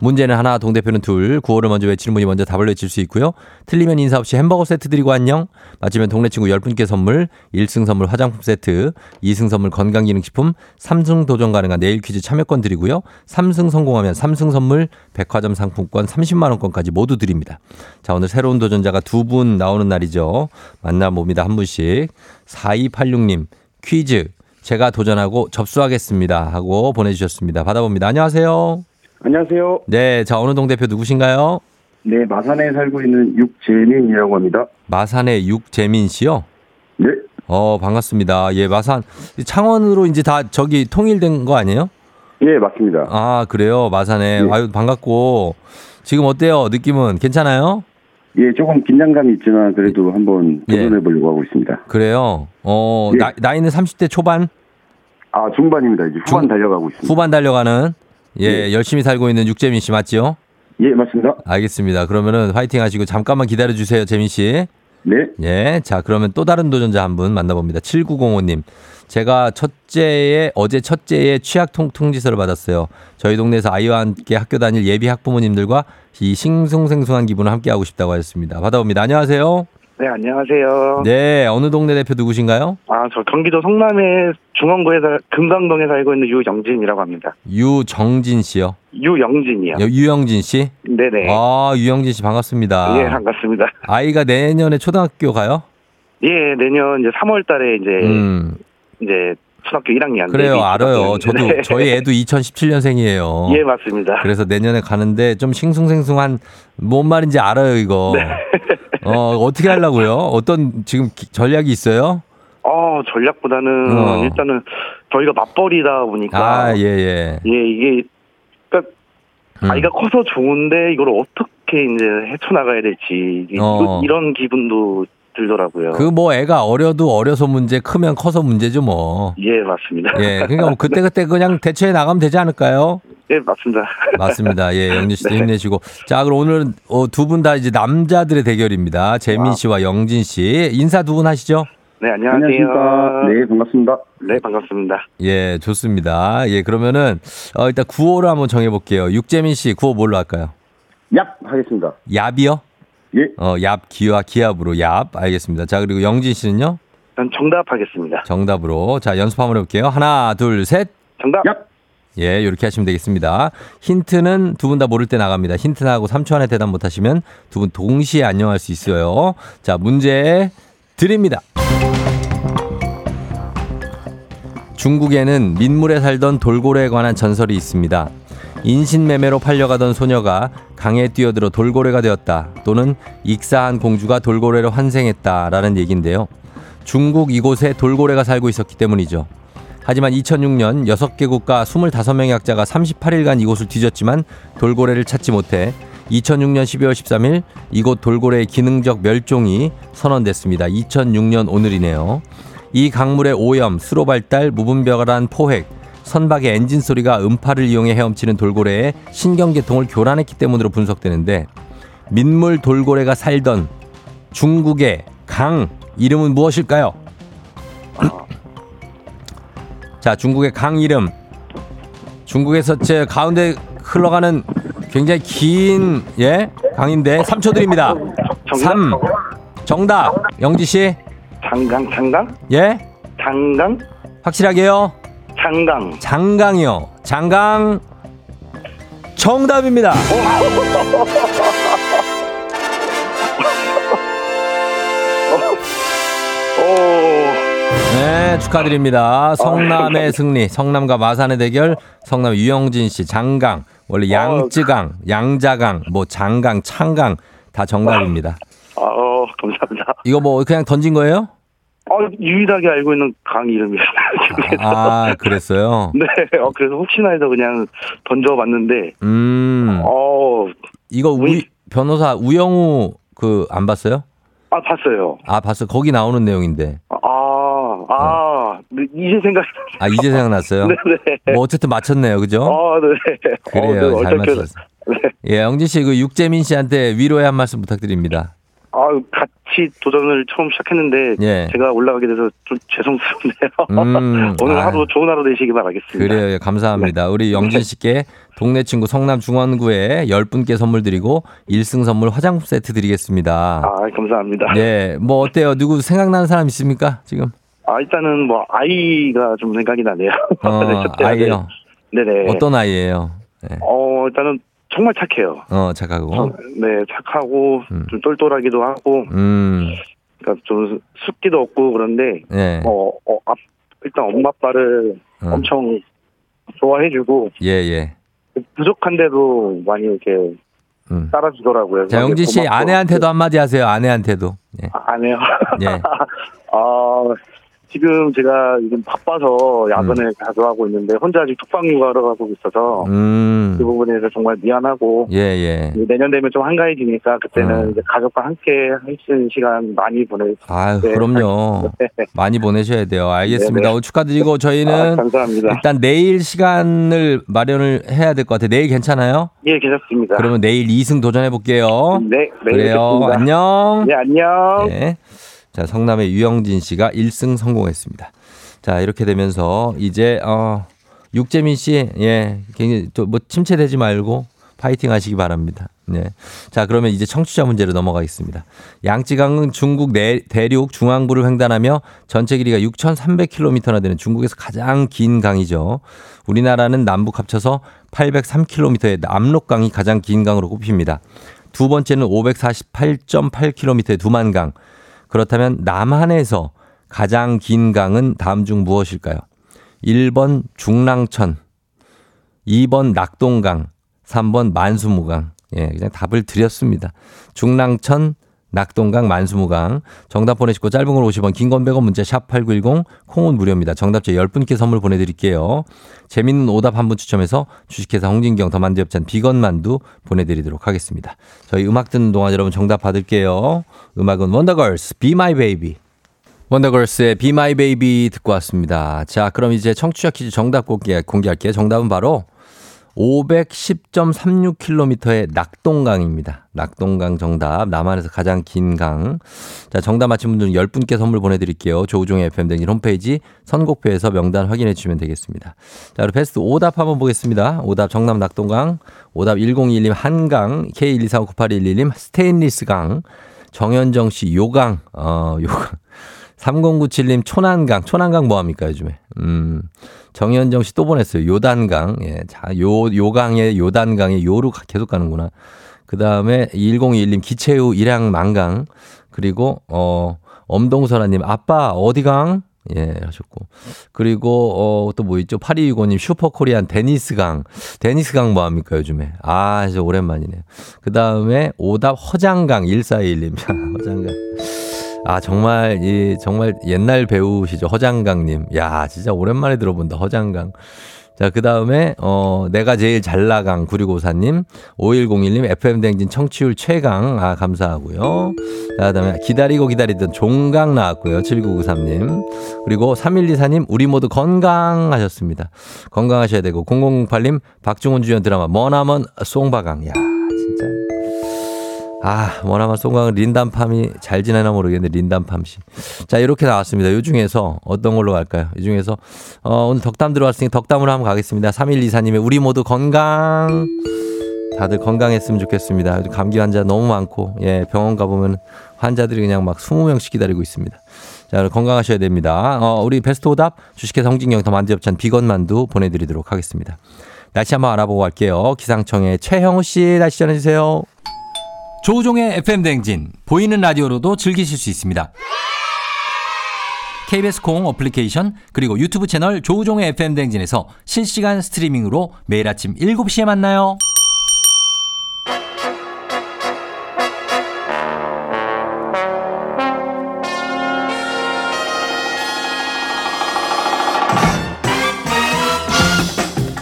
문제는 하나, 동대표는 둘, 구호를 먼저 외치는 분이 먼저 답을 외칠 수 있고요. 틀리면 인사 없이 햄버거 세트 드리고 안녕. 맞으면 동네 친구 10분께 선물, 1승 선물 화장품 세트, 2승 선물 건강기능식품, 3승 도전 가능한 내일 퀴즈 참여권 드리고요. 3승 성공하면 3승 선물 백화점 상품권 30만 원권까지 모두 드립니다. 자, 오늘 새로운 도전자가 두 분 나오는 날이죠. 만나봅니다. 한 분씩. 4286님 퀴즈 제가 도전하고 접수하겠습니다 하고 보내주셨습니다. 받아봅니다. 안녕하세요. 안녕하세요. 네, 자 어느 동 대표 누구신가요? 네, 마산에 살고 있는 육재민이라고 합니다. 마산의 육재민 씨요. 네, 어 반갑습니다. 예, 마산 창원으로 이제 다 저기 통일된 거 아니에요? 예, 맞습니다. 아 그래요, 마산에 네. 아유 반갑고 지금 어때요? 느낌은 괜찮아요? 예, 조금 긴장감이 있지만 그래도 한번 예. 도전해 보려고 하고 있습니다. 그래요. 어 예. 나, 나이는 30대 초반 아, 중반입니다. 이제 후반 중- 달려가고 있습니다. 후반 달려가는 예 네. 열심히 살고 있는 육재민 씨 맞죠? 예, 맞습니다. 알겠습니다. 그러면은 화이팅 하시고 잠깐만 기다려 주세요, 재민 씨. 네, 예. 자, 그러면 또 다른 도전자 한 분 만나봅니다. 7905님. 제가 첫째에, 어제 첫째에 취약 통, 통지서를 받았어요. 저희 동네에서 아이와 함께 학교 다닐 예비 학부모님들과 이 싱숭생숭한 기분을 함께하고 싶다고 하셨습니다. 받아봅니다. 안녕하세요. 네, 안녕하세요. 네. 어느 동네 대표 누구신가요? 아, 저 경기도 성남의 중원구에 살, 금강동에 살고 있는 유영진이라고 합니다. 유정진 씨요. 유영진이요. 여- 유영진 씨? 네네. 아, 유영진 씨 반갑습니다. 예, 반갑습니다. 아이가 내년에 초등학교 가요? 예, 내년 이제 3월 달에 이제, 음. 이제 초등학교 1학년. 그래요. 알아요. 저도, [LAUGHS] 저희 애도 2017년생이에요. 예, 맞습니다. 그래서 내년에 가는데 좀 싱숭생숭한 뭔 말인지 알아요 이거. 네. 어 어떻게 하려고요? 어떤 지금 기- 전략이 있어요? 어, 전략보다는 어. 일단은 저희가 맞벌이다 보니까. 아 예 예. 예, 이게, 그러니까 음. 아이가 커서 좋은데 이걸 어떻게 이제 헤쳐나가야 될지. 이- 어. 이런 기분도 들더라고요. 그 뭐 애가 어려도 어려서 문제, 크면 커서 문제죠 뭐. 예, 맞습니다. 예, 그러니까 뭐 그때 그때 그냥 대처해 나가면 되지 않을까요? 예, 맞습니다. 맞습니다. 예, [LAUGHS] 영진 씨도 네. 힘내시고. 자, 그럼 오늘은 어, 두분 다 이제 남자들의 대결입니다. 재민 씨와 영진 씨. 인사 두 분 하시죠? 네, 안녕하세요. 안녕하십니까. 네, 반갑습니다. 네, 반갑습니다. 예, 좋습니다. 예, 그러면은 어, 일단 구호를 한번 정해 볼게요. 육재민 씨 구호 뭘로 할까요? 얍 하겠습니다. 얍이요? 예. 어, 얍, 기와 기압으로 얍. 알겠습니다. 자, 그리고 영진 씨는요? 전 정답하겠습니다. 정답으로. 자, 연습 한번 해볼게요. 하나, 둘, 셋. 정답. 얍. 예, 이렇게 하시면 되겠습니다. 힌트는 두 분 다 모를 때 나갑니다. 힌트 나하고 3초 안에 대답 못 하시면 두 분 동시에 안녕할 수 있어요. 자, 문제 드립니다. 중국에는 민물에 살던 돌고래에 관한 전설이 있습니다. 인신매매로 팔려가던 소녀가 강에 뛰어들어 돌고래가 되었다. 또는 익사한 공주가 돌고래로 환생했다라는 얘기인데요. 중국 이곳에 돌고래가 살고 있었기 때문이죠. 하지만 2006년 6개 국가 25명의 학자가 38일간 이곳을 뒤졌지만 돌고래를 찾지 못해 2006년 12월 13일 이곳 돌고래의 기능적 멸종이 선언됐습니다. 2006년 오늘이네요. 이 강물의 오염, 수로 발달, 무분별한 포획, 선박의 엔진 소리가 음파를 이용해 헤엄치는 돌고래의 신경계통을 교란했기 때문으로 분석되는데 민물 돌고래가 살던 중국의 강 이름은 무엇일까요? [CLEARS THROAT] 자, 중국의 강 이름. 중국에서 제 가운데 흘러가는 굉장히 긴, 예? 강인데, 3초 드립니다. 3. 정답. 영지 씨. 장강, 장강? 예? 장강? 확실하게요. 장강. 장강이요. 장강. 정답입니다. [LAUGHS] 오. 네, 축하드립니다. 성남의 승리. 성남과 마산의 대결. 성남 유영진 씨, 장강. 원래 양쯔강, 양자강, 뭐 장강, 창강 다 정답입니다. 아, 어, 감사합니다. 이거 뭐 그냥 던진 거예요? 어, 유일하게 알고 있는 강 이름이에요. 아, 그랬어요? [LAUGHS] 네, 어, 그래서 혹시나 해서 그냥 던져봤는데, 음. 어, 이거 우, 변호사 우영우 그 안 봤어요? 아, 봤어요. 아, 봤어. 거기 나오는 내용인데. 아, 아, 네, 이제 생각. 아, 이제 생각났어요? 네네. [LAUGHS] 뭐 어쨌든 맞췄네요. 그죠? 어, 네. 그래요. 어, 네, 잘 맞췄어요. 예, 영진 씨, 그 육재민 씨한테 위로의 한 말씀 부탁드립니다. 아, 같이 도전을 처음 시작했는데, 예. 제가 올라가게 돼서 좀 죄송스럽네요. 음, [LAUGHS] 오늘 아. 하루 좋은 하루 되시기 바라겠습니다. 그래요. 예, 감사합니다. 우리 영진 씨께 동네 친구 성남 중원구에 10분께 선물 드리고 1승 선물 화장품 세트 드리겠습니다. 아, 감사합니다. 네, 뭐 어때요? 누구 생각나는 사람 있습니까? 지금? 아, 일단은 뭐, 아이가 좀 생각이 나네요. [LAUGHS] 어, 네, 아이요. 네. 네네. 어떤 아이예요? 네. 어, 일단은 정말 착해요. 어, 착하고. 어, 네, 착하고, 좀 똘똘하기도 하고, 음, 그러니까 좀 습기도 없고 그런데, 네. 어, 어, 앞, 일단 엄마 아빠를 어. 엄청 좋아해주고, 예, 예. 부족한데도 많이 이렇게 음. 따라주더라고요. 자, 영진 씨 고맙고. 아내한테도 한마디 하세요. 아내한테도. 예. 아, 안 해요. 예. [LAUGHS] 아, 지금 제가 지금 바빠서 야근을 자주 하고 있는데 혼자 아직 독방 육아를 하고 있어서 음. 그 부분에 대해서 정말 미안하고 예, 예. 내년 되면 좀 한가해지니까 그때는 음. 이제 가족과 함께 할 수 있는 시간 많이 아유, 네. 그럼요. 네. 많이 보내셔야 돼요. 알겠습니다. 네네. 오늘 축하드리고 아, 저희는 감사합니다. 일단 내일 시간을 마련을 해야 될 것 같아요. 내일 괜찮아요? 예, 괜찮습니다. 그러면 내일 2승 도전해 볼게요. 네, 내일 그래요. 뵙겠습니다. 안녕. 네, 안녕. 네. 자, 성남의 유영진 씨가 1승 성공했습니다. 자, 이렇게 되면서 이제 어 육재민 씨, 예, 굉장히 또 뭐 침체되지 말고 파이팅 하시기 바랍니다. 네. 자, 그러면 이제 청취자 문제로 넘어가겠습니다. 양쯔강은 중국 내, 대륙 중앙부를 횡단하며 전체 길이가 6,300km나 되는 중국에서 가장 긴 강이죠. 우리나라는 남북 합쳐서 803km의 남록강이 가장 긴 강으로 꼽힙니다. 두 번째는 548.8km의 두만강. 그렇다면 남한에서 가장 긴 강은 다음 중 무엇일까요? 1번 중랑천, 2번 낙동강, 3번 만수무강. 예, 그냥 답을 드렸습니다. 중랑천, 낙동강, 만수무강. 정답 보내시고 짧은 걸 50원, 긴 건 100원 문자 샵 8910 콩은 무료입니다. 정답자 10분께 선물 보내드릴게요. 재밌는 오답 한 분 추첨해서 주식회사 홍진경 더 만두엽찬 비건 만두 보내드리도록 하겠습니다. 저희 음악 듣는 동안 여러분 정답 받을게요. 음악은 원더걸스 Be My Baby. 원더걸스의 Be My Baby 듣고 왔습니다. 자, 그럼 이제 청취자 퀴즈 정답 공개, 공개할게요. 정답은 바로 510.36km의 낙동강입니다. 낙동강 정답. 남한에서 가장 긴 강. 자, 정답 맞힌 분들은 10분께 선물 보내드릴게요. 조우종의 FM댕진 홈페이지 선곡표에서 명단 확인해 주시면 되겠습니다. 자, 그리고 베스트 오답 한번 보겠습니다. 오답 정답 낙동강. 오답 1021님 한강. K1249811님 스테인리스강. 정현정 씨 요강. 어, 요강. 3097님 초난강. 초난강 뭐합니까 요즘에? 음. 정현정 씨 또 보냈어요. 요단강. 예. 자, 요, 요강에 요단강에 요로 가- 계속 가는구나. 그 다음에 1021님 기체후 일양 만강. 그리고, 어, 엄동설아님 아빠 어디강? 예, 하셨고. 그리고, 어, 또 뭐 있죠? 8265님 슈퍼코리안 데니스강. 데니스강 뭐 합니까 요즘에? 아, 진짜 오랜만이네요. 그 다음에 오답 허장강 1421님. [LAUGHS] 허장강. 아 정말 이 정말 옛날 배우시죠 허장강님. 야 진짜 오랜만에 들어본다 허장강. 자, 그 다음에, 어, 내가 제일 잘 나강 9654님, 5101님, FM댕진 청취율 최강, 아, 감사하고요. 자, 그 다음에 기다리고 기다리던 종강 나왔고요. 7993님. 그리고 3124님, 우리 모두 건강하셨습니다. 건강하셔야 되고, 0008님, 박중훈 주연 드라마, 머나먼 송바강. 야 진짜. 아, 머나먼 송강은 린담팜이 잘 지내나 모르겠는데, 린담팜 씨. 자, 이렇게 나왔습니다. 이 중에서 어떤 걸로 갈까요? 이 중에서, 어, 오늘 덕담 들어왔으니 덕담으로 한번 가겠습니다. 3124님의 우리 모두 건강. 다들 건강했으면 좋겠습니다. 감기 환자 너무 많고, 예, 병원 가보면 환자들이 그냥 막 20명씩 기다리고 있습니다. 자, 건강하셔야 됩니다. 어, 우리 베스트 오답 주식회 성진경 더 만두엽찬 비건 만두 보내드리도록 하겠습니다. 날씨 한번 알아보고 갈게요. 기상청의 최형우 씨 날씨 전해주세요. 조우종의 FM 대행진 보이는 라디오로도 즐기실 수 있습니다. KBS 콩 어플리케이션 그리고 유튜브 채널 조우종의 FM 대행진에서 실시간 스트리밍으로 매일 아침 7시에 만나요.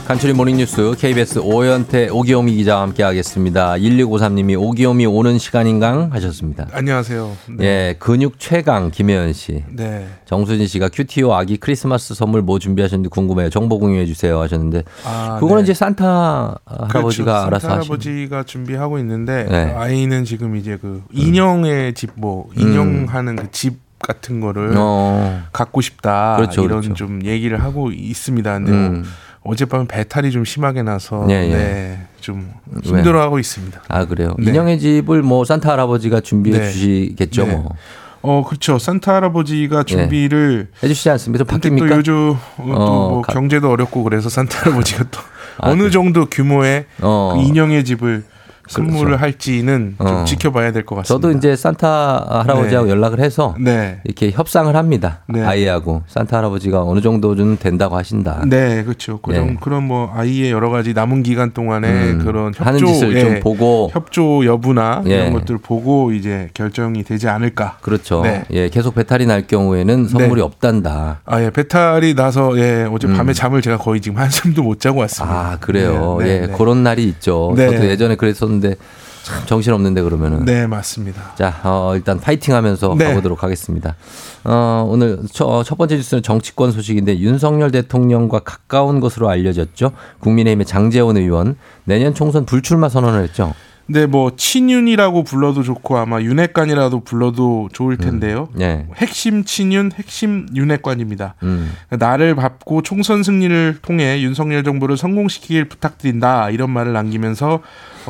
간추린 모닝뉴스 KBS 오현태 오기오미 기자와 함께하겠습니다. 1653님이 오기오미 오는 시간인강 하셨습니다. 안녕하세요. 네. 예, 근육 최강 김혜연 씨. 네. 정수진 씨가 큐티오 아기 크리스마스 선물 뭐 준비하셨는지 궁금해요. 정보 공유해 주세요 하셨는데 아, 그거는 네. 이제 산타 할아버지가 그렇죠. 알아서 산타 할아버지가 준비하고 있는데 네. 아이는 지금 이제 그 인형의 집 뭐 인형하는 그집 같은 거를 어. 갖고 싶다 그렇죠, 이런 그렇죠. 좀 얘기를 하고 있습니다. 근데 음. 뭐 어젯밤에 배탈이 좀 심하게 나서 예, 예. 네, 좀 힘들어하고 있습니다. 아 그래요. 네. 인형의 집을 뭐 산타 할아버지가 준비해 네. 주시겠죠 네. 뭐. 어 그렇죠. 산타 할아버지가 준비를 해주시지 근데 바뀝니까? 또 요즘 어, 어, 또뭐 가- 경제도 어렵고 그래서 산타 할아버지가 또 아, 어느 그래. 정도 규모의 어. 그 인형의 집을 선물을 그렇죠. 할지는 좀 어. 지켜봐야 될 것 같습니다. 저도 이제 산타 할아버지하고 네. 연락을 해서 네. 이렇게 협상을 합니다. 네. 아이하고 산타 할아버지가 어느 정도는 된다고 하신다. 네, 그렇죠. 그런 예. 그런 뭐 아이의 여러 가지 남은 기간 동안에 음, 그런 하는 협조 짓을 예, 좀 보고 협조 여부나 예. 이런 것들 보고 이제 결정이 되지 않을까. 그렇죠. 네. 예, 계속 배탈이 날 경우에는 선물이 없단다. 아, 예, 배탈이 나서 예, 어제 음. 밤에 잠을 제가 거의 지금 [LAUGHS] 한숨도 못 자고 왔습니다. 아, 그래요. 네, 네, 예, 네. 그런 날이 있죠. 네. 저도 예전에 그랬었는데 참 정신 없는데 그러면은. 네, 맞습니다. 자, 어, 일단 파이팅 하면서 네. 가보도록 하겠습니다. 어, 오늘 첫, 어, 첫 번째 뉴스는 정치권 소식인데 윤석열 대통령과 가까운 것으로 알려졌죠. 국민의힘의 장재원 의원 내년 총선 불출마 선언을 했죠. 네, 뭐 친윤이라고 불러도 좋고 아마 윤핵관이라도 불러도 좋을 텐데요. 네. 핵심 친윤, 핵심 윤핵관입니다. 음. 나를 밟고 총선 승리를 통해 윤석열 정부를 성공시키길 부탁드린다 이런 말을 남기면서 어,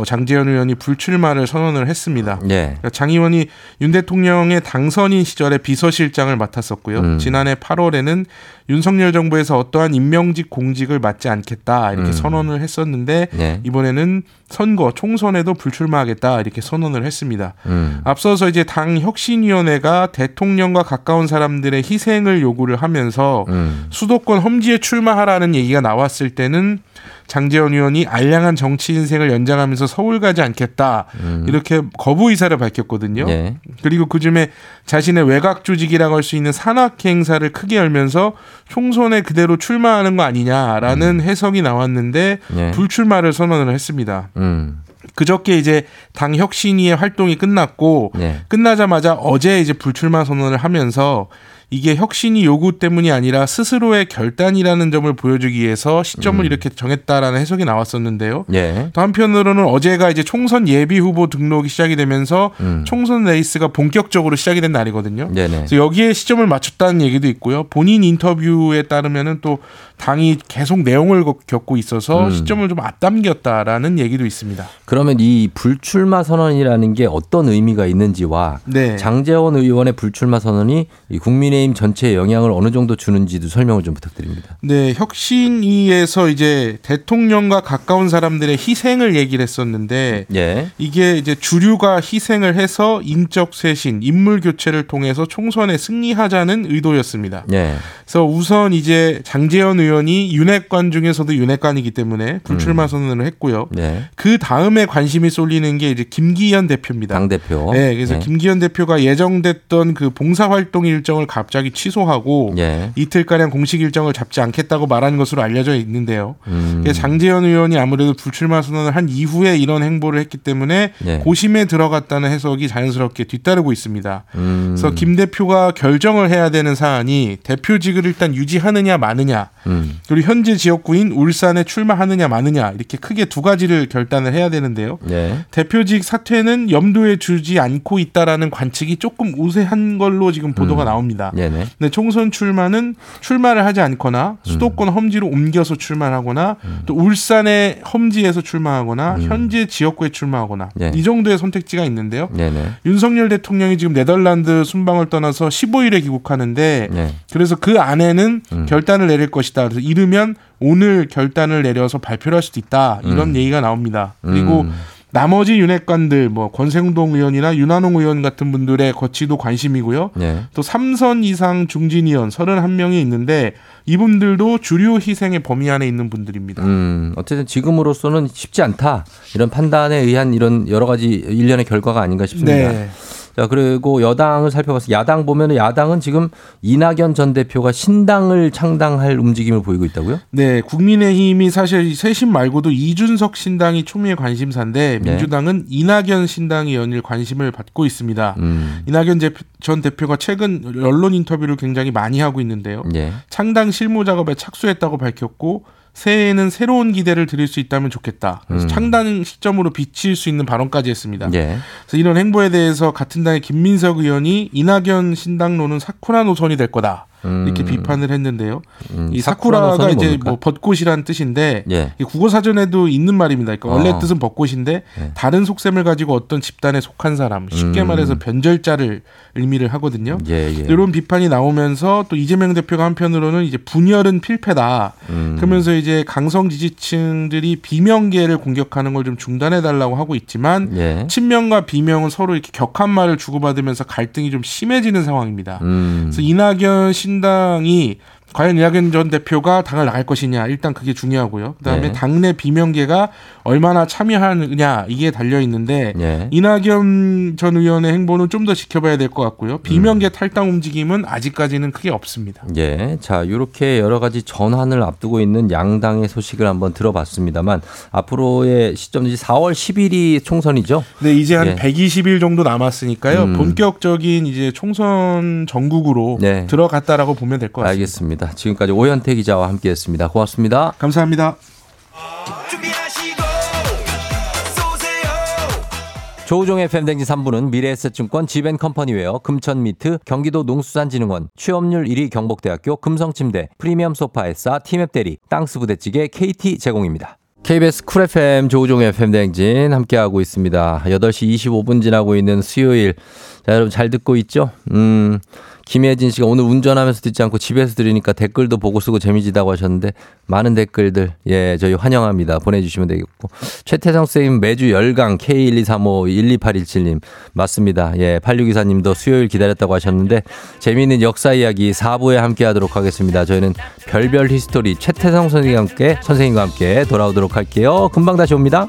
장재현 의원이 불출마를 선언을 했습니다. 예. 그러니까 장 의원이 윤 대통령의 당선인 시절에 비서실장을 맡았었고요. 음. 지난해 8월에는 윤석열 정부에서 어떠한 임명직 공직을 맡지 않겠다 이렇게 음. 선언을 했었는데 예. 이번에는 선거 총선에도 불출마하겠다 이렇게 선언을 했습니다. 음. 앞서서 이제 당 혁신위원회가 대통령과 가까운 사람들의 희생을 요구를 하면서 음. 수도권 험지에 출마하라는 얘기가 나왔을 때는 장재원 의원이 알량한 정치 인생을 연장하면서 서울 가지 않겠다 이렇게 거부 의사를 밝혔거든요. 음. 예. 그리고 그중에 자신의 외곽 조직이라고 할 수 있는 산악회 행사를 크게 열면서 총선에 그대로 출마하는 거 아니냐라는 해석이 나왔는데 음. 예. 불출마를 선언을 했습니다. 음. 그저께 이제 당 혁신위의 활동이 끝났고 예. 끝나자마자 어제 이제 불출마 선언을 하면서 이게 혁신위 요구 때문이 아니라 스스로의 결단이라는 점을 보여주기 위해서 시점을 이렇게 정했다라는 해석이 나왔었는데요. 예. 또 한편으로는 어제가 이제 총선 예비 후보 등록이 시작이 되면서 음. 총선 레이스가 본격적으로 시작이 된 날이거든요. 네네. 그래서 여기에 시점을 맞췄다는 얘기도 있고요. 본인 인터뷰에 따르면은 또 당이 계속 내용을 겪- 겪고 있어서 음. 시점을 좀 앞당겼다라는 얘기도 있습니다. 그러면 이 불출마 선언이라는 게 어떤 의미가 있는지와 네. 장재원 의원의 불출마 선언이 이 국민의힘 전체에 영향을 어느 정도 주는지도 설명을 좀 부탁드립니다. 네, 혁신위에서 이제 대통령과 가까운 사람들의 희생을 얘기를 했었는데 예. 이게 이제 주류가 희생을 해서 인적 쇄신, 인물 교체를 통해서 총선에 승리하자는 의도였습니다. 예. 그래서 우선 이제 장재현 의원이 윤핵관 중에서도 윤핵관이기 때문에 불출마 선언을 했고요. 네. 그 다음에 관심이 쏠리는 게 이제 김기현 대표입니다. 당 대표. 네, 그래서 김기현 대표가 예정됐던 그 봉사활동 일정을 갑 자기 취소하고 예. 이틀가량 공식 일정을 잡지 않겠다고 말한 것으로 알려져 있는데요. 음. 장재현 의원이 아무래도 불출마 선언을 한 이후에 이런 행보를 했기 때문에 예. 고심에 들어갔다는 해석이 자연스럽게 뒤따르고 있습니다. 음. 그래서 김 대표가 결정을 해야 되는 사안이 대표직을 일단 유지하느냐 마느냐 음. 그리고 현재 지역구인 울산에 출마하느냐 마느냐 이렇게 크게 두 가지를 결단을 해야 되는데요. 예. 대표직 사퇴는 염두에 두지 않고 있다라는 관측이 조금 우세한 걸로 지금 보도가 음. 나옵니다. 네네. 근데 총선 출마는 출마를 하지 않거나 수도권 험지로 옮겨서 출마하거나 또 울산의 험지에서 출마하거나 현재 지역구에 출마하거나 예. 이 정도의 선택지가 있는데요. 네네. 윤석열 대통령이 지금 네덜란드 순방을 떠나서 15일에 귀국하는데 네. 그래서 그 안에는 음. 결단을 내릴 것이다. 그래서 이르면 오늘 결단을 내려서 발표를 할 수도 있다. 이런 음. 얘기가 나옵니다. 그리고 음. 나머지 윤핵관들 뭐 권생동 의원이나 윤한홍 의원 같은 분들의 거치도 관심이고요. 네. 또 삼선 이상 중진 의원 31명이 있는데 이분들도 주류 희생의 범위 안에 있는 분들입니다. 음, 어쨌든 지금으로서는 쉽지 않다. 이런 판단에 의한 이런 여러 가지 일련의 결과가 아닌가 싶습니다. 네. 자, 그리고 여당을 살펴봤을 때 야당 보면은 야당은 지금 이낙연 전 대표가 신당을 창당할 움직임을 보이고 있다고요? 네, 국민의힘이 사실 세신 말고도 이준석 신당이 초미의 관심사인데 네. 민주당은 이낙연 신당이 연일 관심을 받고 있습니다. 음. 이낙연 제- 전 대표가 최근 언론 인터뷰를 굉장히 많이 하고 있는데요. 예. 창당 실무 작업에 착수했다고 밝혔고 새해에는 새로운 기대를 드릴 수 있다면 좋겠다. 그래서 음. 창당 시점으로 비칠 수 있는 발언까지 했습니다. 예. 그래서 이런 행보에 대해서 같은 당의 김민석 의원이 이낙연 신당론은 사쿠라 노선이 될 거다. 이렇게 음. 비판을 했는데요. 음, 이 사쿠라 사쿠라가 이제 뭡니까? 뭐 벚꽃이란 뜻인데 예. 이 국어 사전에도 있는 말입니다. 그러니까 원래 어. 뜻은 벚꽃인데 예. 다른 속셈을 가지고 어떤 집단에 속한 사람, 쉽게 음. 말해서 변절자를 의미를 하거든요. 예, 예. 이런 비판이 나오면서 또 이재명 대표가 한편으로는 이제 분열은 필패다. 음. 그러면서 이제 강성 지지층들이 비명계를 공격하는 걸 좀 중단해 달라고 하고 있지만 예. 친명과 비명은 서로 이렇게 격한 말을 주고받으면서 갈등이 좀 심해지는 상황입니다. 음. 그래서 이낙연 신당이 과연 이낙연 전 대표가 당을 나갈 것이냐 일단 그게 중요하고요. 그다음에 네. 당내 비명계가 얼마나 참여하느냐 이게 달려 있는데 예. 이낙연 전 의원의 행보는 좀 더 지켜봐야 될 것 같고요. 비명계 탈당 움직임은 아직까지는 크게 없습니다. 예. 자, 이렇게 여러 가지 전환을 앞두고 있는 양당의 소식을 한번 들어봤습니다만 앞으로의 시점이 4월 10일이 총선이죠. 네, 이제 한 예. 120일 정도 남았으니까요. 음. 본격적인 이제 총선 전국으로 네. 들어갔다라고 보면 될 것 같습니다. 알겠습니다. 지금까지 오현태 기자와 함께했습니다. 고맙습니다. 감사합니다. 조우종의 팬댕지 3부는 미래에셋증권 지벤컴퍼니웨어 금천미트 경기도 농수산진흥원 취업률 1위 경북대학교 금성침대 프리미엄 소파에싸 티맵대리 땅스부대찌개 KT 제공입니다. KBS 쿨 FM 조우종의 FM 대행진 함께하고 있습니다. 8시 25분 지나고 있는 수요일. 자, 여러분 잘 듣고 있죠? 음. 김혜진 씨가 오늘 운전하면서 듣지 않고 집에서 들으니까 댓글도 보고 쓰고 재미지다고 하셨는데 많은 댓글들 예 저희 환영합니다. 보내주시면 되겠고. 최태성 쌤 매주 열강 K123512817님. 맞습니다. 예 8624님도 수요일 기다렸다고 하셨는데 재미있는 역사 이야기 4부에 함께하도록 하겠습니다. 저희는 별별 히스토리 최태성 선생님과 함께 선생님과 함께 돌아오도록 할게요. 금방 다시 옵니다.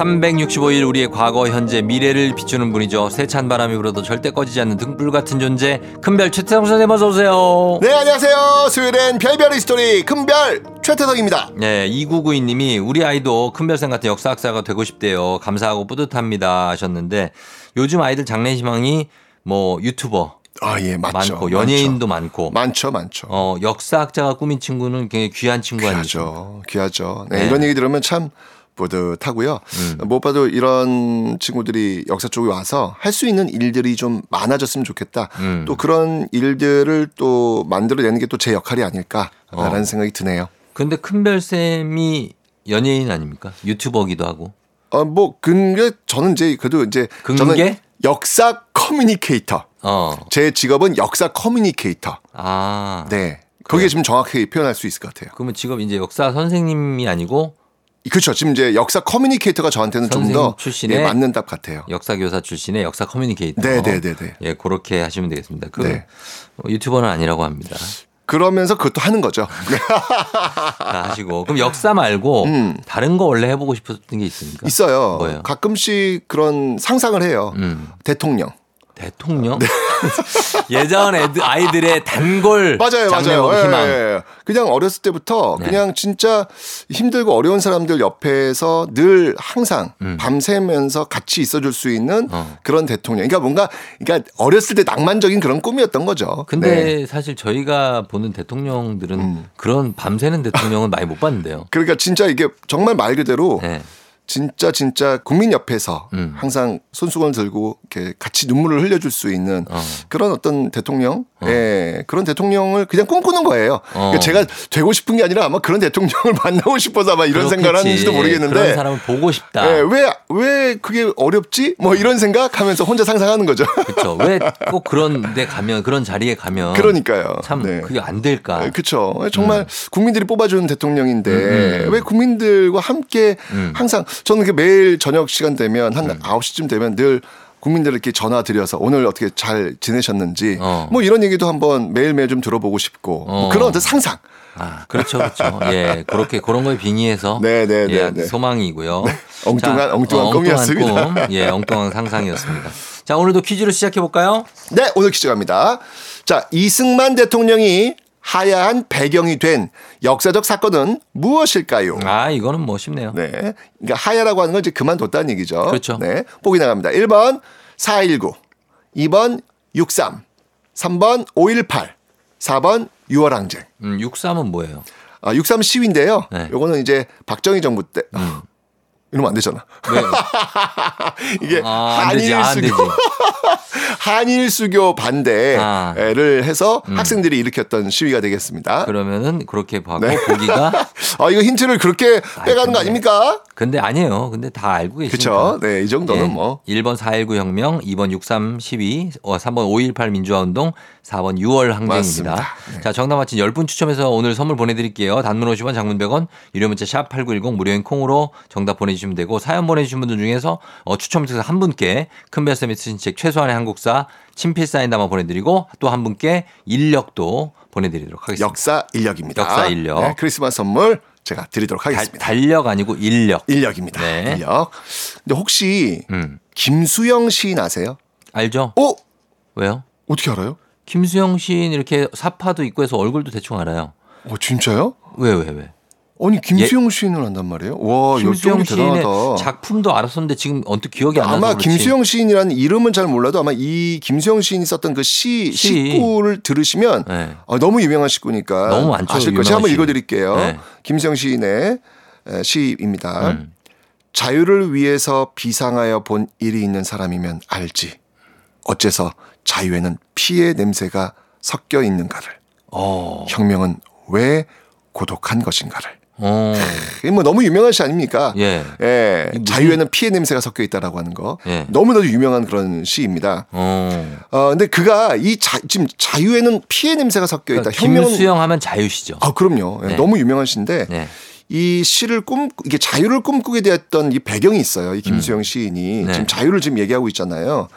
365일 우리의 과거, 현재, 미래를 비추는 분이죠. 세찬 바람이 불어도 절대 꺼지지 않는 등불 같은 존재. 큰별 최태성 선생님 어서 오세요. 네, 안녕하세요. 수요일엔 별별 히스토리 큰별 최태성입니다. 네, 2992님이 우리 아이도 큰별쌤 같은 역사학자가 되고 싶대요. 감사하고 뿌듯합니다 하셨는데 요즘 아이들 장래희망이 뭐 유튜버 아, 예, 맞죠. 많고 연예인도 많고 많죠, 많죠. 어, 역사학자가 꿈인 친구는 굉장히 귀한 친구 아니죠. 귀하죠. 귀하죠. 네, 네. 이런 얘기 들으면 참 뿌듯하고요. 무엇보다도 이런 친구들이 역사 쪽에 와서 할 수 있는 일들이 좀 많아졌으면 좋겠다. 음. 또 그런 일들을 또 만들어내는 게 또 제 역할이 아닐까라는 어. 생각이 드네요. 근데 큰별쌤이 연예인 아닙니까? 유튜버기도 하고. 어, 뭐, 근게 저는 이제 그래도 이제 저는 근게? 역사 communicator. 어. 제 직업은 역사 communicator. 아. 네. 거기에 지금 정확하게 표현할 수 있을 것 같아요. 그러면 직업 이제 역사 선생님이 아니고 그렇죠. 지금 이제 역사 communicator가 저한테는 좀 선생님 더 출신의 예, 맞는 답 같아요. 역사 교사 출신의 역사 communicator. 네, 네, 네, 네. 예, 그렇게 하시면 되겠습니다. 그 네. 유튜버는 아니라고 합니다. 그러면서 그것도 하는 거죠. 네. 다 하시고. 그럼 역사 말고 다른 거 원래 해보고 싶었던 게 있습니까? 음. 있어요. 뭐예요? 가끔씩 그런 상상을 해요. 음. 대통령. 대통령? [LAUGHS] 예전 애들 아이들의 단골 맞아요, 맞아요. 예, 희망. 예. 그냥 어렸을 때부터 네. 그냥 진짜 힘들고 어려운 사람들 옆에서 늘 항상 음. 밤새면서 같이 있어줄 수 있는 어. 그런 대통령. 그러니까 뭔가 그러니까 어렸을 때 낭만적인 그런 꿈이었던 거죠. 근데 네. 음. 사실 저희가 보는 대통령들은 그런 밤새는 대통령은 많이 못 봤는데요. 그러니까 진짜 이게 정말 말 그대로 네. 진짜 진짜 국민 옆에서 음. 항상 손수건을 들고 이렇게 같이 눈물을 흘려줄 수 있는 어. 그런 어떤 대통령, 예, 그런 대통령을 그냥 꿈꾸는 거예요. 그러니까 제가 되고 싶은 게 아니라 아마 그런 대통령을 [LAUGHS] 만나고 싶어서 아마 이런 생각을. 하는지도 모르겠는데. 그런 사람을 보고 싶다. 예, 왜, 왜 그게 어렵지? 뭐 이런 생각 하면서 혼자 상상하는 거죠. [LAUGHS] 그렇죠. 왜 꼭 그런 데 가면 그런 자리에 가면 그러니까요. 참 네. 그게 안 될까? 그렇죠. 정말 국민들이 뽑아주는 대통령인데 음, 음. 왜 국민들과 함께 음. 항상 저는 그 매일 저녁 시간 되면 한 9시쯤 되면 늘 국민들에게 전화 드려서 오늘 어떻게 잘 지내셨는지 어. 뭐 이런 얘기도 한번 매일매일 좀 들어보고 싶고 뭐 어. 그런 어떤 상상. 아, 그렇죠, 그렇죠. 예, 그렇게 그런 거에 빙의해서 네, 네, 네, 예, 네. 소망이고요. 엉뚱한- 엉뚱한 꿈이었습니다. 꿈, 예, 엉뚱한 상상이었습니다. 자, 오늘도 퀴즈로 시작해 볼까요? 네, 오늘 퀴즈 갑니다. 자, 이승만 대통령이 하야한 배경이 된 역사적 사건은 무엇일까요? 아, 이거는 뭐 쉽네요. 네. 그러니까 하야라고 하는 건 이제 그만뒀다는 얘기죠. 그렇죠. 네. 보기 나갑니다. 1번 4.19, 2번 6.3, 3번 5.18, 4번 6월 항쟁. 음, 63은 뭐예요? 아, 6.3 시위인데요. 네. 요거는 이제 박정희 정부 때. 아, 이러면 안 되잖아. 왜? [LAUGHS] 이게 아, 한일 안 되지. 수교 [LAUGHS] 한일 수교 반대를 해서 학생들이 일으켰던 시위가 되겠습니다. 그러면은 그렇게 봐고 네. 보기가 [LAUGHS] 아, 이거 힌트를 그렇게 빼가는 거 아닙니까? 근데 아니에요. 근데 다 알고 계시니까. 그쵸. 네, 이 정도는 뭐. 1번 4.19 혁명, 2번 6.3 시위, 어, 3번 5.18 민주화 운동, 4번 6월 항쟁입니다. 네. 자, 정답 맞힌 10분 추첨해서 오늘 선물 보내드릴게요. 단문 50원, 장문 100원, 유료 문자 샵 8910 무료인 콩으로 정답 보내주시면 되고 사연 보내주신 분들 중에서 어, 추첨을 통해서 한 분께 큰별쌤이 쓰신 책 최소한의 한국사 친필 사인 담아 보내드리고 또 한 분께 인력도 보내드리도록 하겠습니다. 역사 인력입니다. 역사 인력. 네, 크리스마스 선물 제가 드리도록 달, 하겠습니다. 달 력 아니고 인력. 인력입니다. 네. 인력. 근데 혹시 음. 김수영 시인 아세요? 알죠? 어? 왜요? 어떻게 알아요? 김수영 시인 이렇게 사파도 있고 해서 얼굴도 대충 알아요. 어, 진짜요? 왜, 왜, 왜? 아니 김수영 시인을 한단 말이에요? 와, 예. 김수영 시인의 대단하다. 작품도 알았었는데 지금 언뜻 기억이 안 나서 아마. 김수영 시인이라는 이름은 잘 몰라도 아마 이 김수영 시인이 썼던 그 시 시. 시구를 들으시면 네. 어, 너무 유명한 시구니까 너무 많죠, 아실 것이 한번 시. 읽어드릴게요. 네. 김수영 시인의 에, 시입니다. 음. 자유를 위해서 비상하여 본 일이 있는 사람이면 알지. 어째서 자유에는 피의 냄새가 섞여 있는가를. 어. 혁명은 왜 고독한 것인가를. 어. 뭐 너무 유명한 시 아닙니까? 예. 예, 자유에는 피해 냄새가 섞여 있다라고 하는 거. 예. 너무나도 유명한 그런 시입니다. 어. 어, 근데 그가 이 자, 지금 자유에는 피해 냄새가 섞여 있다. 그러니까 혁명은 김수영하면 자유시죠. 아, 그럼요. 예, 네. 너무 유명한 시인데 네. 이 시를 꿈 이게 자유를 꿈꾸게 되었던 이 배경이 있어요. 이 김수영 시인이 네. 지금 자유를 지금 얘기하고 있잖아요.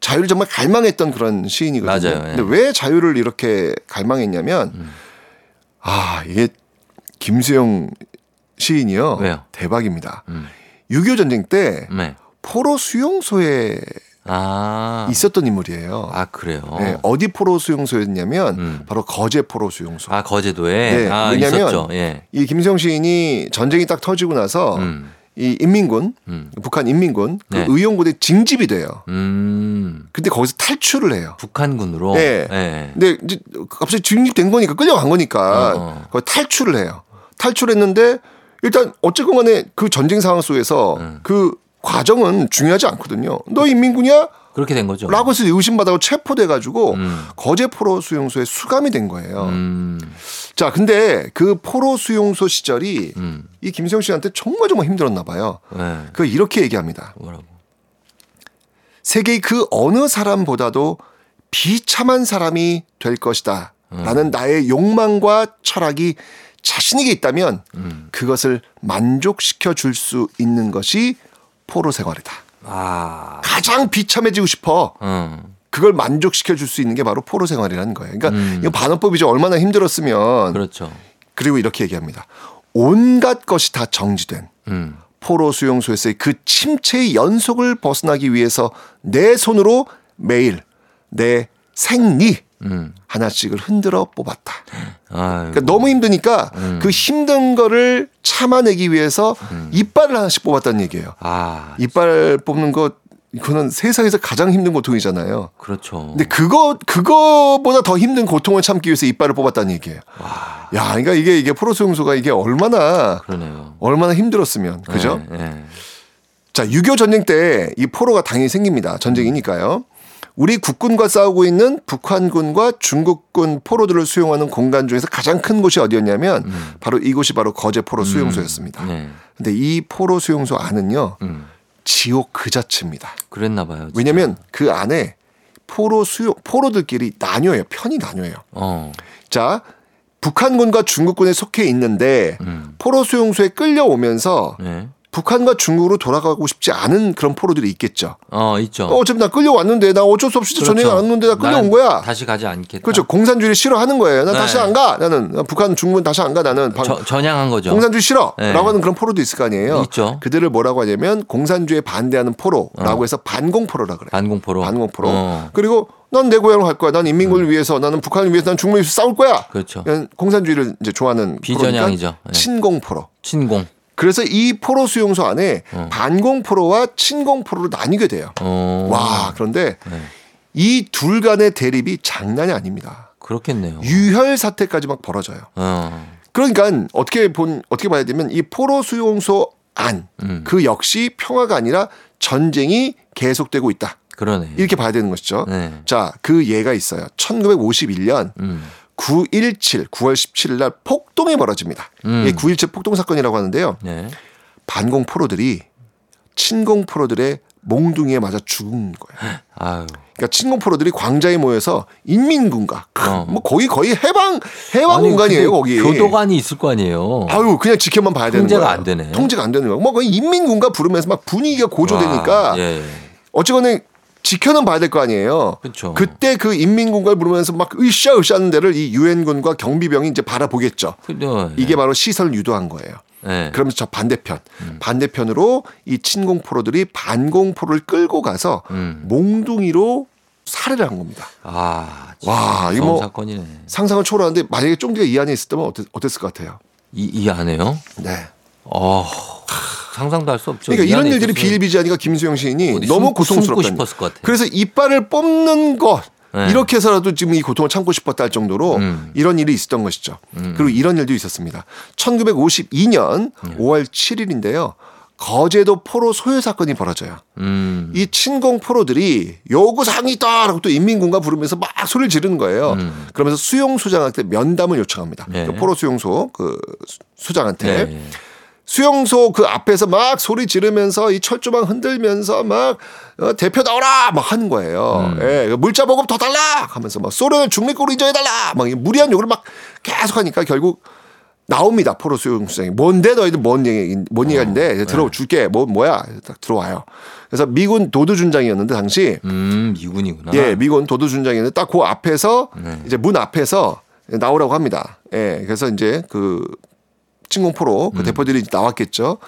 자유를 정말 갈망했던 그런 시인이거든요. 맞아요. 예. 근데 왜 자유를 이렇게 갈망했냐면 음. 아, 이게 김수영 시인이요. 왜요? 대박입니다. 음. 6.25 전쟁 때 네. 포로 수용소에 아. 있었던 인물이에요. 아 그래요. 네, 어디 포로 수용소였냐면 음. 바로 거제 포로 수용소. 아 거제도에 네, 아 왜냐면 있었죠. 예. 이 김수영 시인이 전쟁이 딱 터지고 나서 음. 이 인민군, 음. 북한 인민군 그 네. 의용군에 징집이 돼요. 음. 근데 거기서 탈출을 해요. 북한군으로. 네. 예. 근데 이제 갑자기 징집된 거니까 끌려간 거니까 어, 어. 거기 탈출을 해요. 탈출했는데 일단 어쨌건 간에 그 전쟁 상황 속에서 음. 그 과정은 중요하지 않거든요. 너 인민군이야? 그렇게 된 거죠. 라고 해서 의심받아고 체포돼 가지고 음. 거제 포로 수용소에 수감이 된 거예요. 음. 자, 근데 그 포로 수용소 시절이 음. 이 김수영 씨한테 정말 정말 힘들었나 봐요. 네. 그 이렇게 얘기합니다. 뭐라고? 세계의 그 어느 사람보다도 비참한 사람이 될 것이다. 음. 라는 나의 욕망과 철학이 자신에게 있다면 음. 그것을 만족시켜 줄 수 있는 것이 포로 생활이다. 아. 가장 비참해지고 싶어. 음. 그걸 만족시켜 줄 수 있는 게 바로 포로 생활이라는 거예요. 그러니까 음. 이거 반어법이죠. 얼마나 힘들었으면. 그렇죠. 그리고 이렇게 얘기합니다. 온갖 것이 다 정지된 음. 포로 수용소에서의 그 침체의 연속을 벗어나기 위해서 내 손으로 매일 내 생리 음. 하나씩을 흔들어 뽑았다. 그러니까 너무 힘드니까 음. 그 힘든 거를 참아내기 위해서 이빨을 하나씩 뽑았다는 얘기예요. 아. 이빨 뽑는 거 이거는 세상에서 가장 힘든 고통이잖아요. 그렇죠. 근데 그거 그거보다 더 힘든 고통을 참기 위해서 이빨을 뽑았다는 얘기예요. 야, 그러니까 이게 이게 프로 수용소가 이게 얼마나 그러네요. 얼마나 힘들었으면 그죠? 네, 네. 자, 6.25 전쟁 때 이 포로가 당연히 생깁니다. 전쟁이니까요. 우리 국군과 싸우고 있는 북한군과 중국군 포로들을 수용하는 공간 중에서 가장 큰 곳이 어디였냐면 바로 이곳이 바로 거제 포로 수용소였습니다. 음. 네. 근데 이 포로 수용소 안은요. 음. 지옥 그 자체입니다. 그랬나 봐요. 진짜. 왜냐면 그 안에 포로 수용 포로들끼리 나뉘어요. 편이 나뉘어요. 어. 자, 북한군과 중국군에 속해 있는데 음. 포로 수용소에 끌려오면서 네. 북한과 중국으로 돌아가고 싶지 않은 그런 포로들이 있겠죠. 어, 있죠. 어, 차피 나 끌려왔는데 나 어쩔 수 없이 그렇죠. 전쟁 안 왔는데 나 끌려온 난 거야. 다시 가지 않겠다. 그렇죠. 공산주의를 싫어하는 거예요. 난 네. 다시 안 가. 나는 북한 중국은 다시 안 가. 나는 방- 저, 전향한 거죠. 공산주의 싫어. 네. 라고 하는 그런 포로도 있을 거 아니에요. 있죠. 그들을 뭐라고 하냐면 공산주의에 반대하는 포로라고 어. 해서 반공포로라 그래요. 반공포로. 반공포로. 어. 그리고 난내 고향을 갈 거야. 난 인민군을 위해서, 나는 북한을 위해서, 난 중국을 위해서 싸울 거야. 그렇죠. 공산주의를 이제 좋아하는 비전향이죠. 포로니까 네. 친공포로. 친공. 그래서 이 포로 수용소 안에 어. 반공 포로와 친공 포로로 나뉘게 돼요. 어. 와, 그런데 네. 이둘 간의 대립이 장난이 아닙니다. 그렇겠네요. 유혈 사태까지 막 벌어져요. 어. 그러니까 어떻게 본 어떻게 봐야 되면 이 포로 수용소 안그 음. 역시 평화가 아니라 전쟁이 계속되고 있다. 그러네. 이렇게 봐야 되는 것이죠. 네. 자, 그 예가 있어요. 1951년 음. 917 9월 17일 날 폭동이 벌어집니다. 음. 이게 9.17 폭동 사건이라고 하는데요. 네. 반공 포로들이 친공 포로들의 몽둥이에 맞아 죽은 거예요. [GASPS] 아유. 그러니까 친공 포로들이 광장에 모여서 인민군가 어. 뭐 거기 거의 해방 해방 아니, 공간이에요 거기. 교도관이 있을 거 아니에요. 아유 그냥 지켜만 봐야 되는 통제가 거야. 안 되네. 통제가 안 되는 거야. 뭐 거의 인민군가 부르면서 막 분위기가 고조되니까 와, 예. 어쨌거나 지켜는 봐야 될 거 아니에요. 그렇죠. 그때 그 인민군가를 부르면서 막 으쌰 으쌰 하는 데를 이 유엔군과 경비병이 이제 바라보겠죠. 근데 이게 바로 시설을 유도한 거예요. 네. 그러면서 저 반대편, 음. 반대편으로 이 친공포로들이 반공포를 끌고 가서 음. 몽둥이로 살해를 한 겁니다. 아, 와, 이거 뭐 사건이네. 상상을 초월하는데 만약에 쫑디가 이 안에 있었다면 어땠, 어땠을 것 같아요? 이, 이 안에요? 네. 어, 상상도 할 수 없죠. 그러니까 이 이런 일들이 비일비재하니까 김수영 시인이 너무 고통스럽다. 싶었을 것 같아요. 그래서 이빨을 뽑는 것 네. 이렇게 해서라도 지금 이 고통을 참고 싶었다 할 정도로 음. 이런 일이 있었던 것이죠. 음. 그리고 이런 일도 있었습니다. 1952년 네. 5월 7일인데요. 거제도 포로 소요 사건이 벌어져요. 음. 이 친공 포로들이 요구사항이 있다라고 또 인민군가 부르면서 막 소리를 지르는 거예요. 음. 그러면서 수용 소장한테 면담을 요청합니다. 네. 그 포로 수용소 그 수- 수장한테 네. 수용소 그 앞에서 막 소리 지르면서 이 철조망 흔들면서 막 어, 대표 나오라 막 하는 거예요. 음. 예, 물자 보급 더 달라 하면서 막 소련을 중립국으로 인정해 달라 막이 무리한 요구를 막 계속 하니까 결국 나옵니다 포로 수용소장이 뭔데 너희들 뭔 얘기 뭔 어, 얘기인데 네. 들어줄게 뭐 뭐야 딱 들어와요. 그래서 미군 도두준장이었는데 당시 음, 미군이구나. 예, 미군 도두준장이었는데 딱 그 앞에서 네. 이제 문 앞에서 나오라고 합니다. 예, 그래서 이제 그 음. 그 대표들이 나왔겠죠.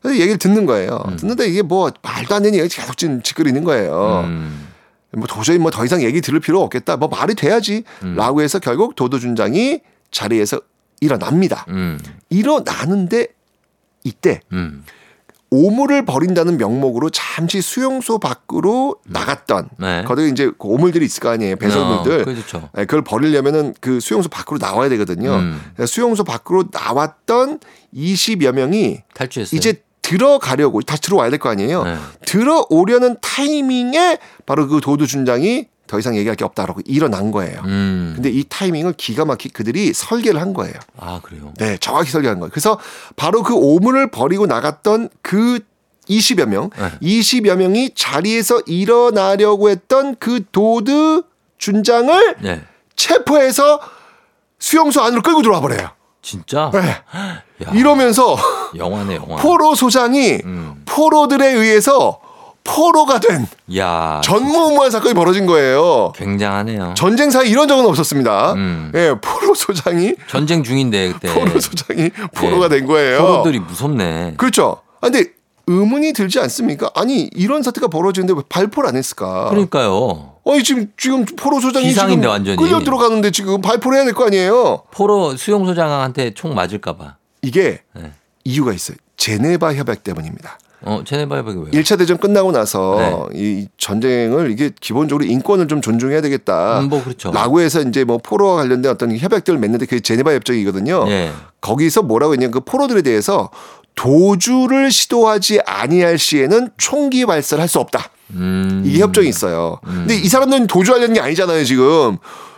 그래서 얘기를 듣는 거예요. 듣는데 이게 뭐 말도 안 되는 얘기 계속 지금 짓거리는 거예요. 음. 뭐 도저히 뭐 더 이상 얘기 들을 필요 없겠다. 뭐 말이 돼야지. 음. 라고 해서 결국 도도준장이 자리에서 일어납니다. 음. 일어나는데 이때 음. 오물을 버린다는 명목으로 잠시 수용소 밖으로 나갔던 네. 거기 이제 그 오물들이 있을 거 아니에요 배설물들 어, 그렇죠. 네, 그걸 버리려면은 그 수용소 밖으로 나와야 되거든요 음. 수용소 밖으로 나왔던 20여 명이 탈주했어요. 이제 들어가려고 다시 들어와야 될 거 아니에요 네. 들어오려는 타이밍에 바로 그 도두 준장이 더 이상 얘기할 게 없다라고 일어난 거예요 음. 근데 이 타이밍을 기가 막히게 그들이 설계를 한 거예요 아, 그래요. 네, 정확히 설계한 거예요. 그래서 바로 그 오물을 버리고 나갔던 그 20여 명, 네. 20여 명이 자리에서 일어나려고 했던 그 도드 준장을 네. 체포해서 수용소 안으로 끌고 들어와 버려요. 진짜? 네. 야, 이러면서 영화네, 영화. 포로 소장이 음. 포로들에 의해서 포로가 된 야. 전무후무한 사건이 벌어진 거예요. 굉장하네요. 전쟁사에 이런 적은 없었습니다. 음. 예, 포로 소장이 전쟁 중인데 그때. [LAUGHS] 포로 소장이 포로가 된 거예요. 포로들이 무섭네. 그렇죠. 아, 근데 의문이 들지 않습니까? 아니 이런 사태가 벌어지는데 왜 발표를 안 했을까? 그러니까요. 아니 지금 지금 포로 소장이 비상인데, 완전히. 끌려 들어가는데 지금 발표를 해야 될 거 아니에요? 포로 수용 소장한테 총 맞을까봐. 이게 네. 이유가 있어요. 제네바 협약 때문입니다. 어, 제네바 협약이 왜요? 1차 대전 끝나고 나서 네. 이 전쟁을 이게 기본적으로 인권을 좀 존중해야 되겠다. 음, 뭐 그렇죠. 라고 해서 이제 뭐 포로와 관련된 어떤 협약들을 맺는데 그게 제네바 협정이거든요. 예. 거기서 뭐라고 했냐면 그 포로들에 대해서 도주를 시도하지 아니할 시에는 총기 발사를 할 수 없다. 음. 이게 협정이 있어요. 근데 이 사람들은 도주하려는 게 아니잖아요, 지금.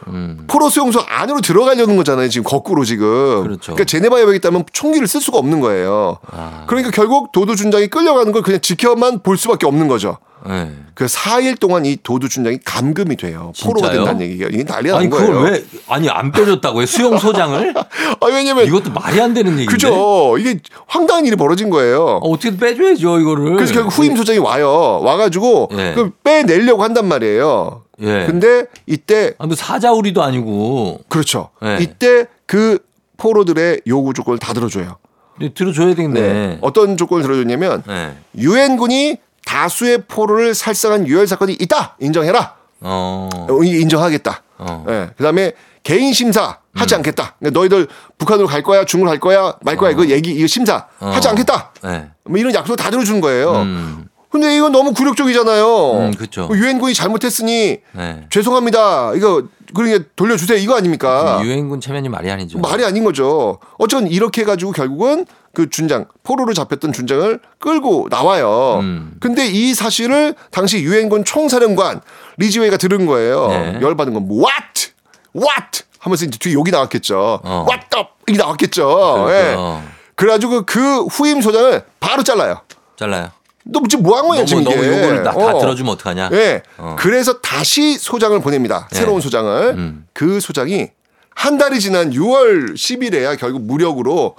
음. 포로 수용소 안으로 들어가려는 거잖아요, 지금 거꾸로 지금. 그렇죠. 러니까 제네바 협약이 있다면 총기를 쓸 수가 없는 거예요. 아. 그러니까 결국 도두 준장이 끌려가는 걸 그냥 지켜만 볼 수밖에 없는 거죠. 네. 그 4일 동안 이 도두 준장이 감금이 돼요. 포로가 진짜요? 된다는 얘기가 이게 아니 난 거예요. 그걸 왜 아니 안 빼줬다고요? 수용 소장을? [LAUGHS] 아 왜냐면 이것도 말이 안 되는 얘기인데. 그죠. 이게 황당한 일이 벌어진 거예요. 어, 어떻게 빼줘야죠 이거를. 그래서 결국 후임 소장이 와요. 와가지고 예. 그 빼내려고 한단 말이에요. 예. 근데 이때 아, 뭐 사자우리도 아니고. 그렇죠. 예. 이때 그 포로들의 요구 조건을 다 들어줘요. 근데 들어줘야 되겠네. 어떤 조건을 들어줬냐면 네. 유엔군이 다수의 포로를 살상한 유혈 사건이 있다 인정해라. 어. 어, 이- 인정하겠다. 어. 예. 그다음에 개인 심사 하지 않겠다. 그러니까 너희들 북한으로 갈 거야, 중국으로 갈 거야, 말 거야. 이거 얘기 이거 심사 어. 하지 않겠다. 네. 뭐 이런 약속 다 들어주는 거예요. 음. 근데 이건 너무 굴욕적이잖아요. 음, 그쵸. 유엔군이 잘못했으니 네. 죄송합니다. 이거 그러니까 돌려주세요. 이거 아닙니까? 유엔군 체면이 말이 아니죠. 말이 아닌 거죠. 어쨌든 이렇게 해가지고 결국은 그 준장 포로로 잡혔던 준장을 끌고 나와요. 음. 근데 이 사실을 당시 유엔군 총사령관 리지웨이가 들은 거예요. 네. 열받은 건 what what 하면서 이제 뒤에 욕이 나왔겠죠. 어. what the 이게 나왔겠죠. 예. 그렇죠. 그래가지고 그 후임 소장을 바로 잘라요. 잘라요. 너 지금 뭐 한 거냐 너무 지금 이게. 너무 요거를 다, 다 어. 들어주면 어떡하냐? 예. 어. 그래서 다시 소장을 보냅니다. 예. 새로운 소장을. 음. 그 소장이 한 달이 지난 6월 10일에야 결국 무력으로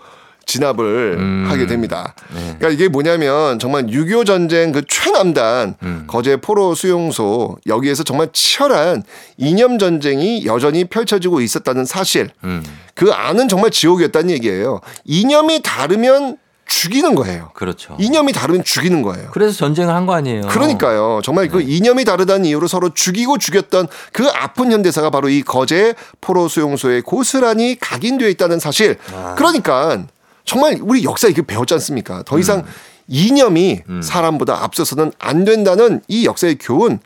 진압을 음. 하게 됩니다. 네. 그러니까 이게 뭐냐면 정말 6.25 전쟁 그 최남단 음. 거제 포로 수용소 여기에서 정말 치열한 이념 전쟁이 여전히 펼쳐지고 있었다는 사실. 음. 그 안은 정말 지옥이었다는 얘기예요. 이념이 다르면 죽이는 거예요. 그렇죠. 이념이 다르면 죽이는 거예요. 그래서 전쟁을 한 거 아니에요. 그러니까요. 정말 네. 그 이념이 다르다는 이유로 서로 죽이고 죽였던 그 아픈 현대사가 바로 이 거제 포로 수용소에 고스란히 각인되어 있다는 사실. 아. 그러니까 정말 우리 역사 이게 배웠지 않습니까? 더 이상 음. 이념이 음. 사람보다 앞서서는 안 된다는 이 역사의 교훈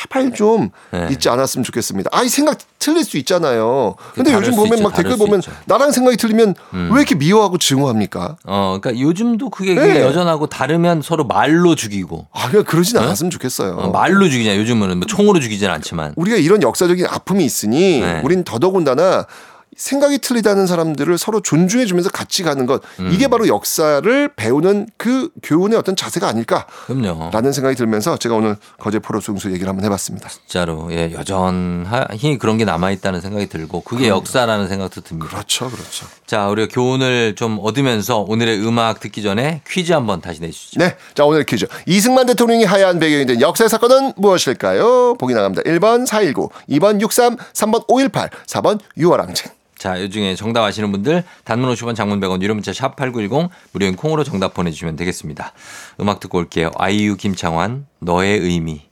제발 좀 네. 잊지 않았으면 좋겠습니다. 아이 생각 틀릴 수 있잖아요. 근데 다를 요즘 수 보면 있죠, 막 댓글 수 보면 있죠. 나랑 생각이 틀리면 음. 왜 이렇게 미워하고 증오합니까? 어, 그러니까 요즘도 그게 네. 여전하고 다르면 서로 말로 죽이고. 아, 그냥 그러진 않았으면 좋겠어요. 어, 말로 죽이냐. 요즘은 뭐 총으로 죽이진 않지만. 우리가 이런 역사적인 아픔이 있으니 네. 우린 더더군다나 생각이 틀리다는 사람들을 서로 존중해 주면서 같이 가는 것 음. 이게 바로 역사를 배우는 그 교훈의 어떤 자세가 아닐까라는 그럼요. 생각이 들면서 제가 오늘 거제 포로 승수 얘기를 한번 해봤습니다. 진짜로 예 여전히 그런 게 남아 있다는 생각이 들고 그게 그럼요. 역사라는 생각도 듭니다. 그렇죠, 그렇죠. 자 우리가 교훈을 좀 얻으면서 오늘의 음악 듣기 전에 퀴즈 한번 다시 내주시죠. 네, 자 오늘 퀴즈 이승만 대통령이 하야한 배경이 된 역사의 사건은 무엇일까요? 보기 나갑니다. 1번 419, 2번 63, 3번 518, 4번 6월항쟁. 자, 이 중에 정답 아시는 분들 단문 50원 장문 100원 유료 문자 샵 8910 무료인 콩으로 정답 보내주시면 되겠습니다. 음악 듣고 올게요. 아이유 김창완 너의 의미.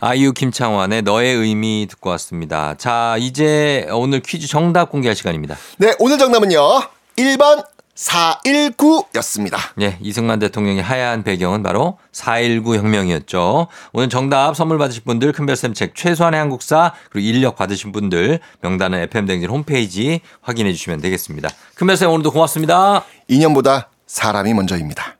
아이유 김창완의 너의 의미 듣고 왔습니다. 자, 이제 오늘 퀴즈 정답 공개할 시간입니다. 네, 오늘 정답은요. 1번 419였습니다. 예, 이승만 대통령의 하야한 배경은 바로 4.19 혁명이었죠. 오늘 정답 선물 받으실 분들 큰별쌤 책 최소한의 한국사 그리고 인력 받으신 분들 명단은 FM댕진 홈페이지 확인해 주시면 되겠습니다. 큰별쌤 오늘도 고맙습니다. 인연보다 사람이 먼저입니다.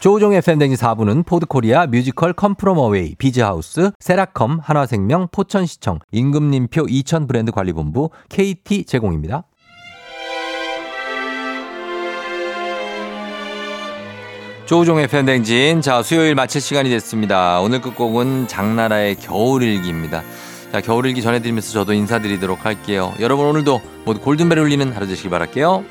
조우종의 FM대행진 4부는 포드코리아 뮤지컬 Come From Away 비즈하우스 세라컴 한화생명 포천시청 임금님표 이천 브랜드 관리본부 KT 제공입니다. 조우종의 FM대행진. 자, 수요일 마칠 시간이 됐습니다. 오늘 끝곡은 장나라의 겨울일기입니다. 자, 겨울일기 전해드리면서 저도 인사드리도록 할게요. 여러분 오늘도 모두 골든벨 울리는 하루 되시길 바랄게요.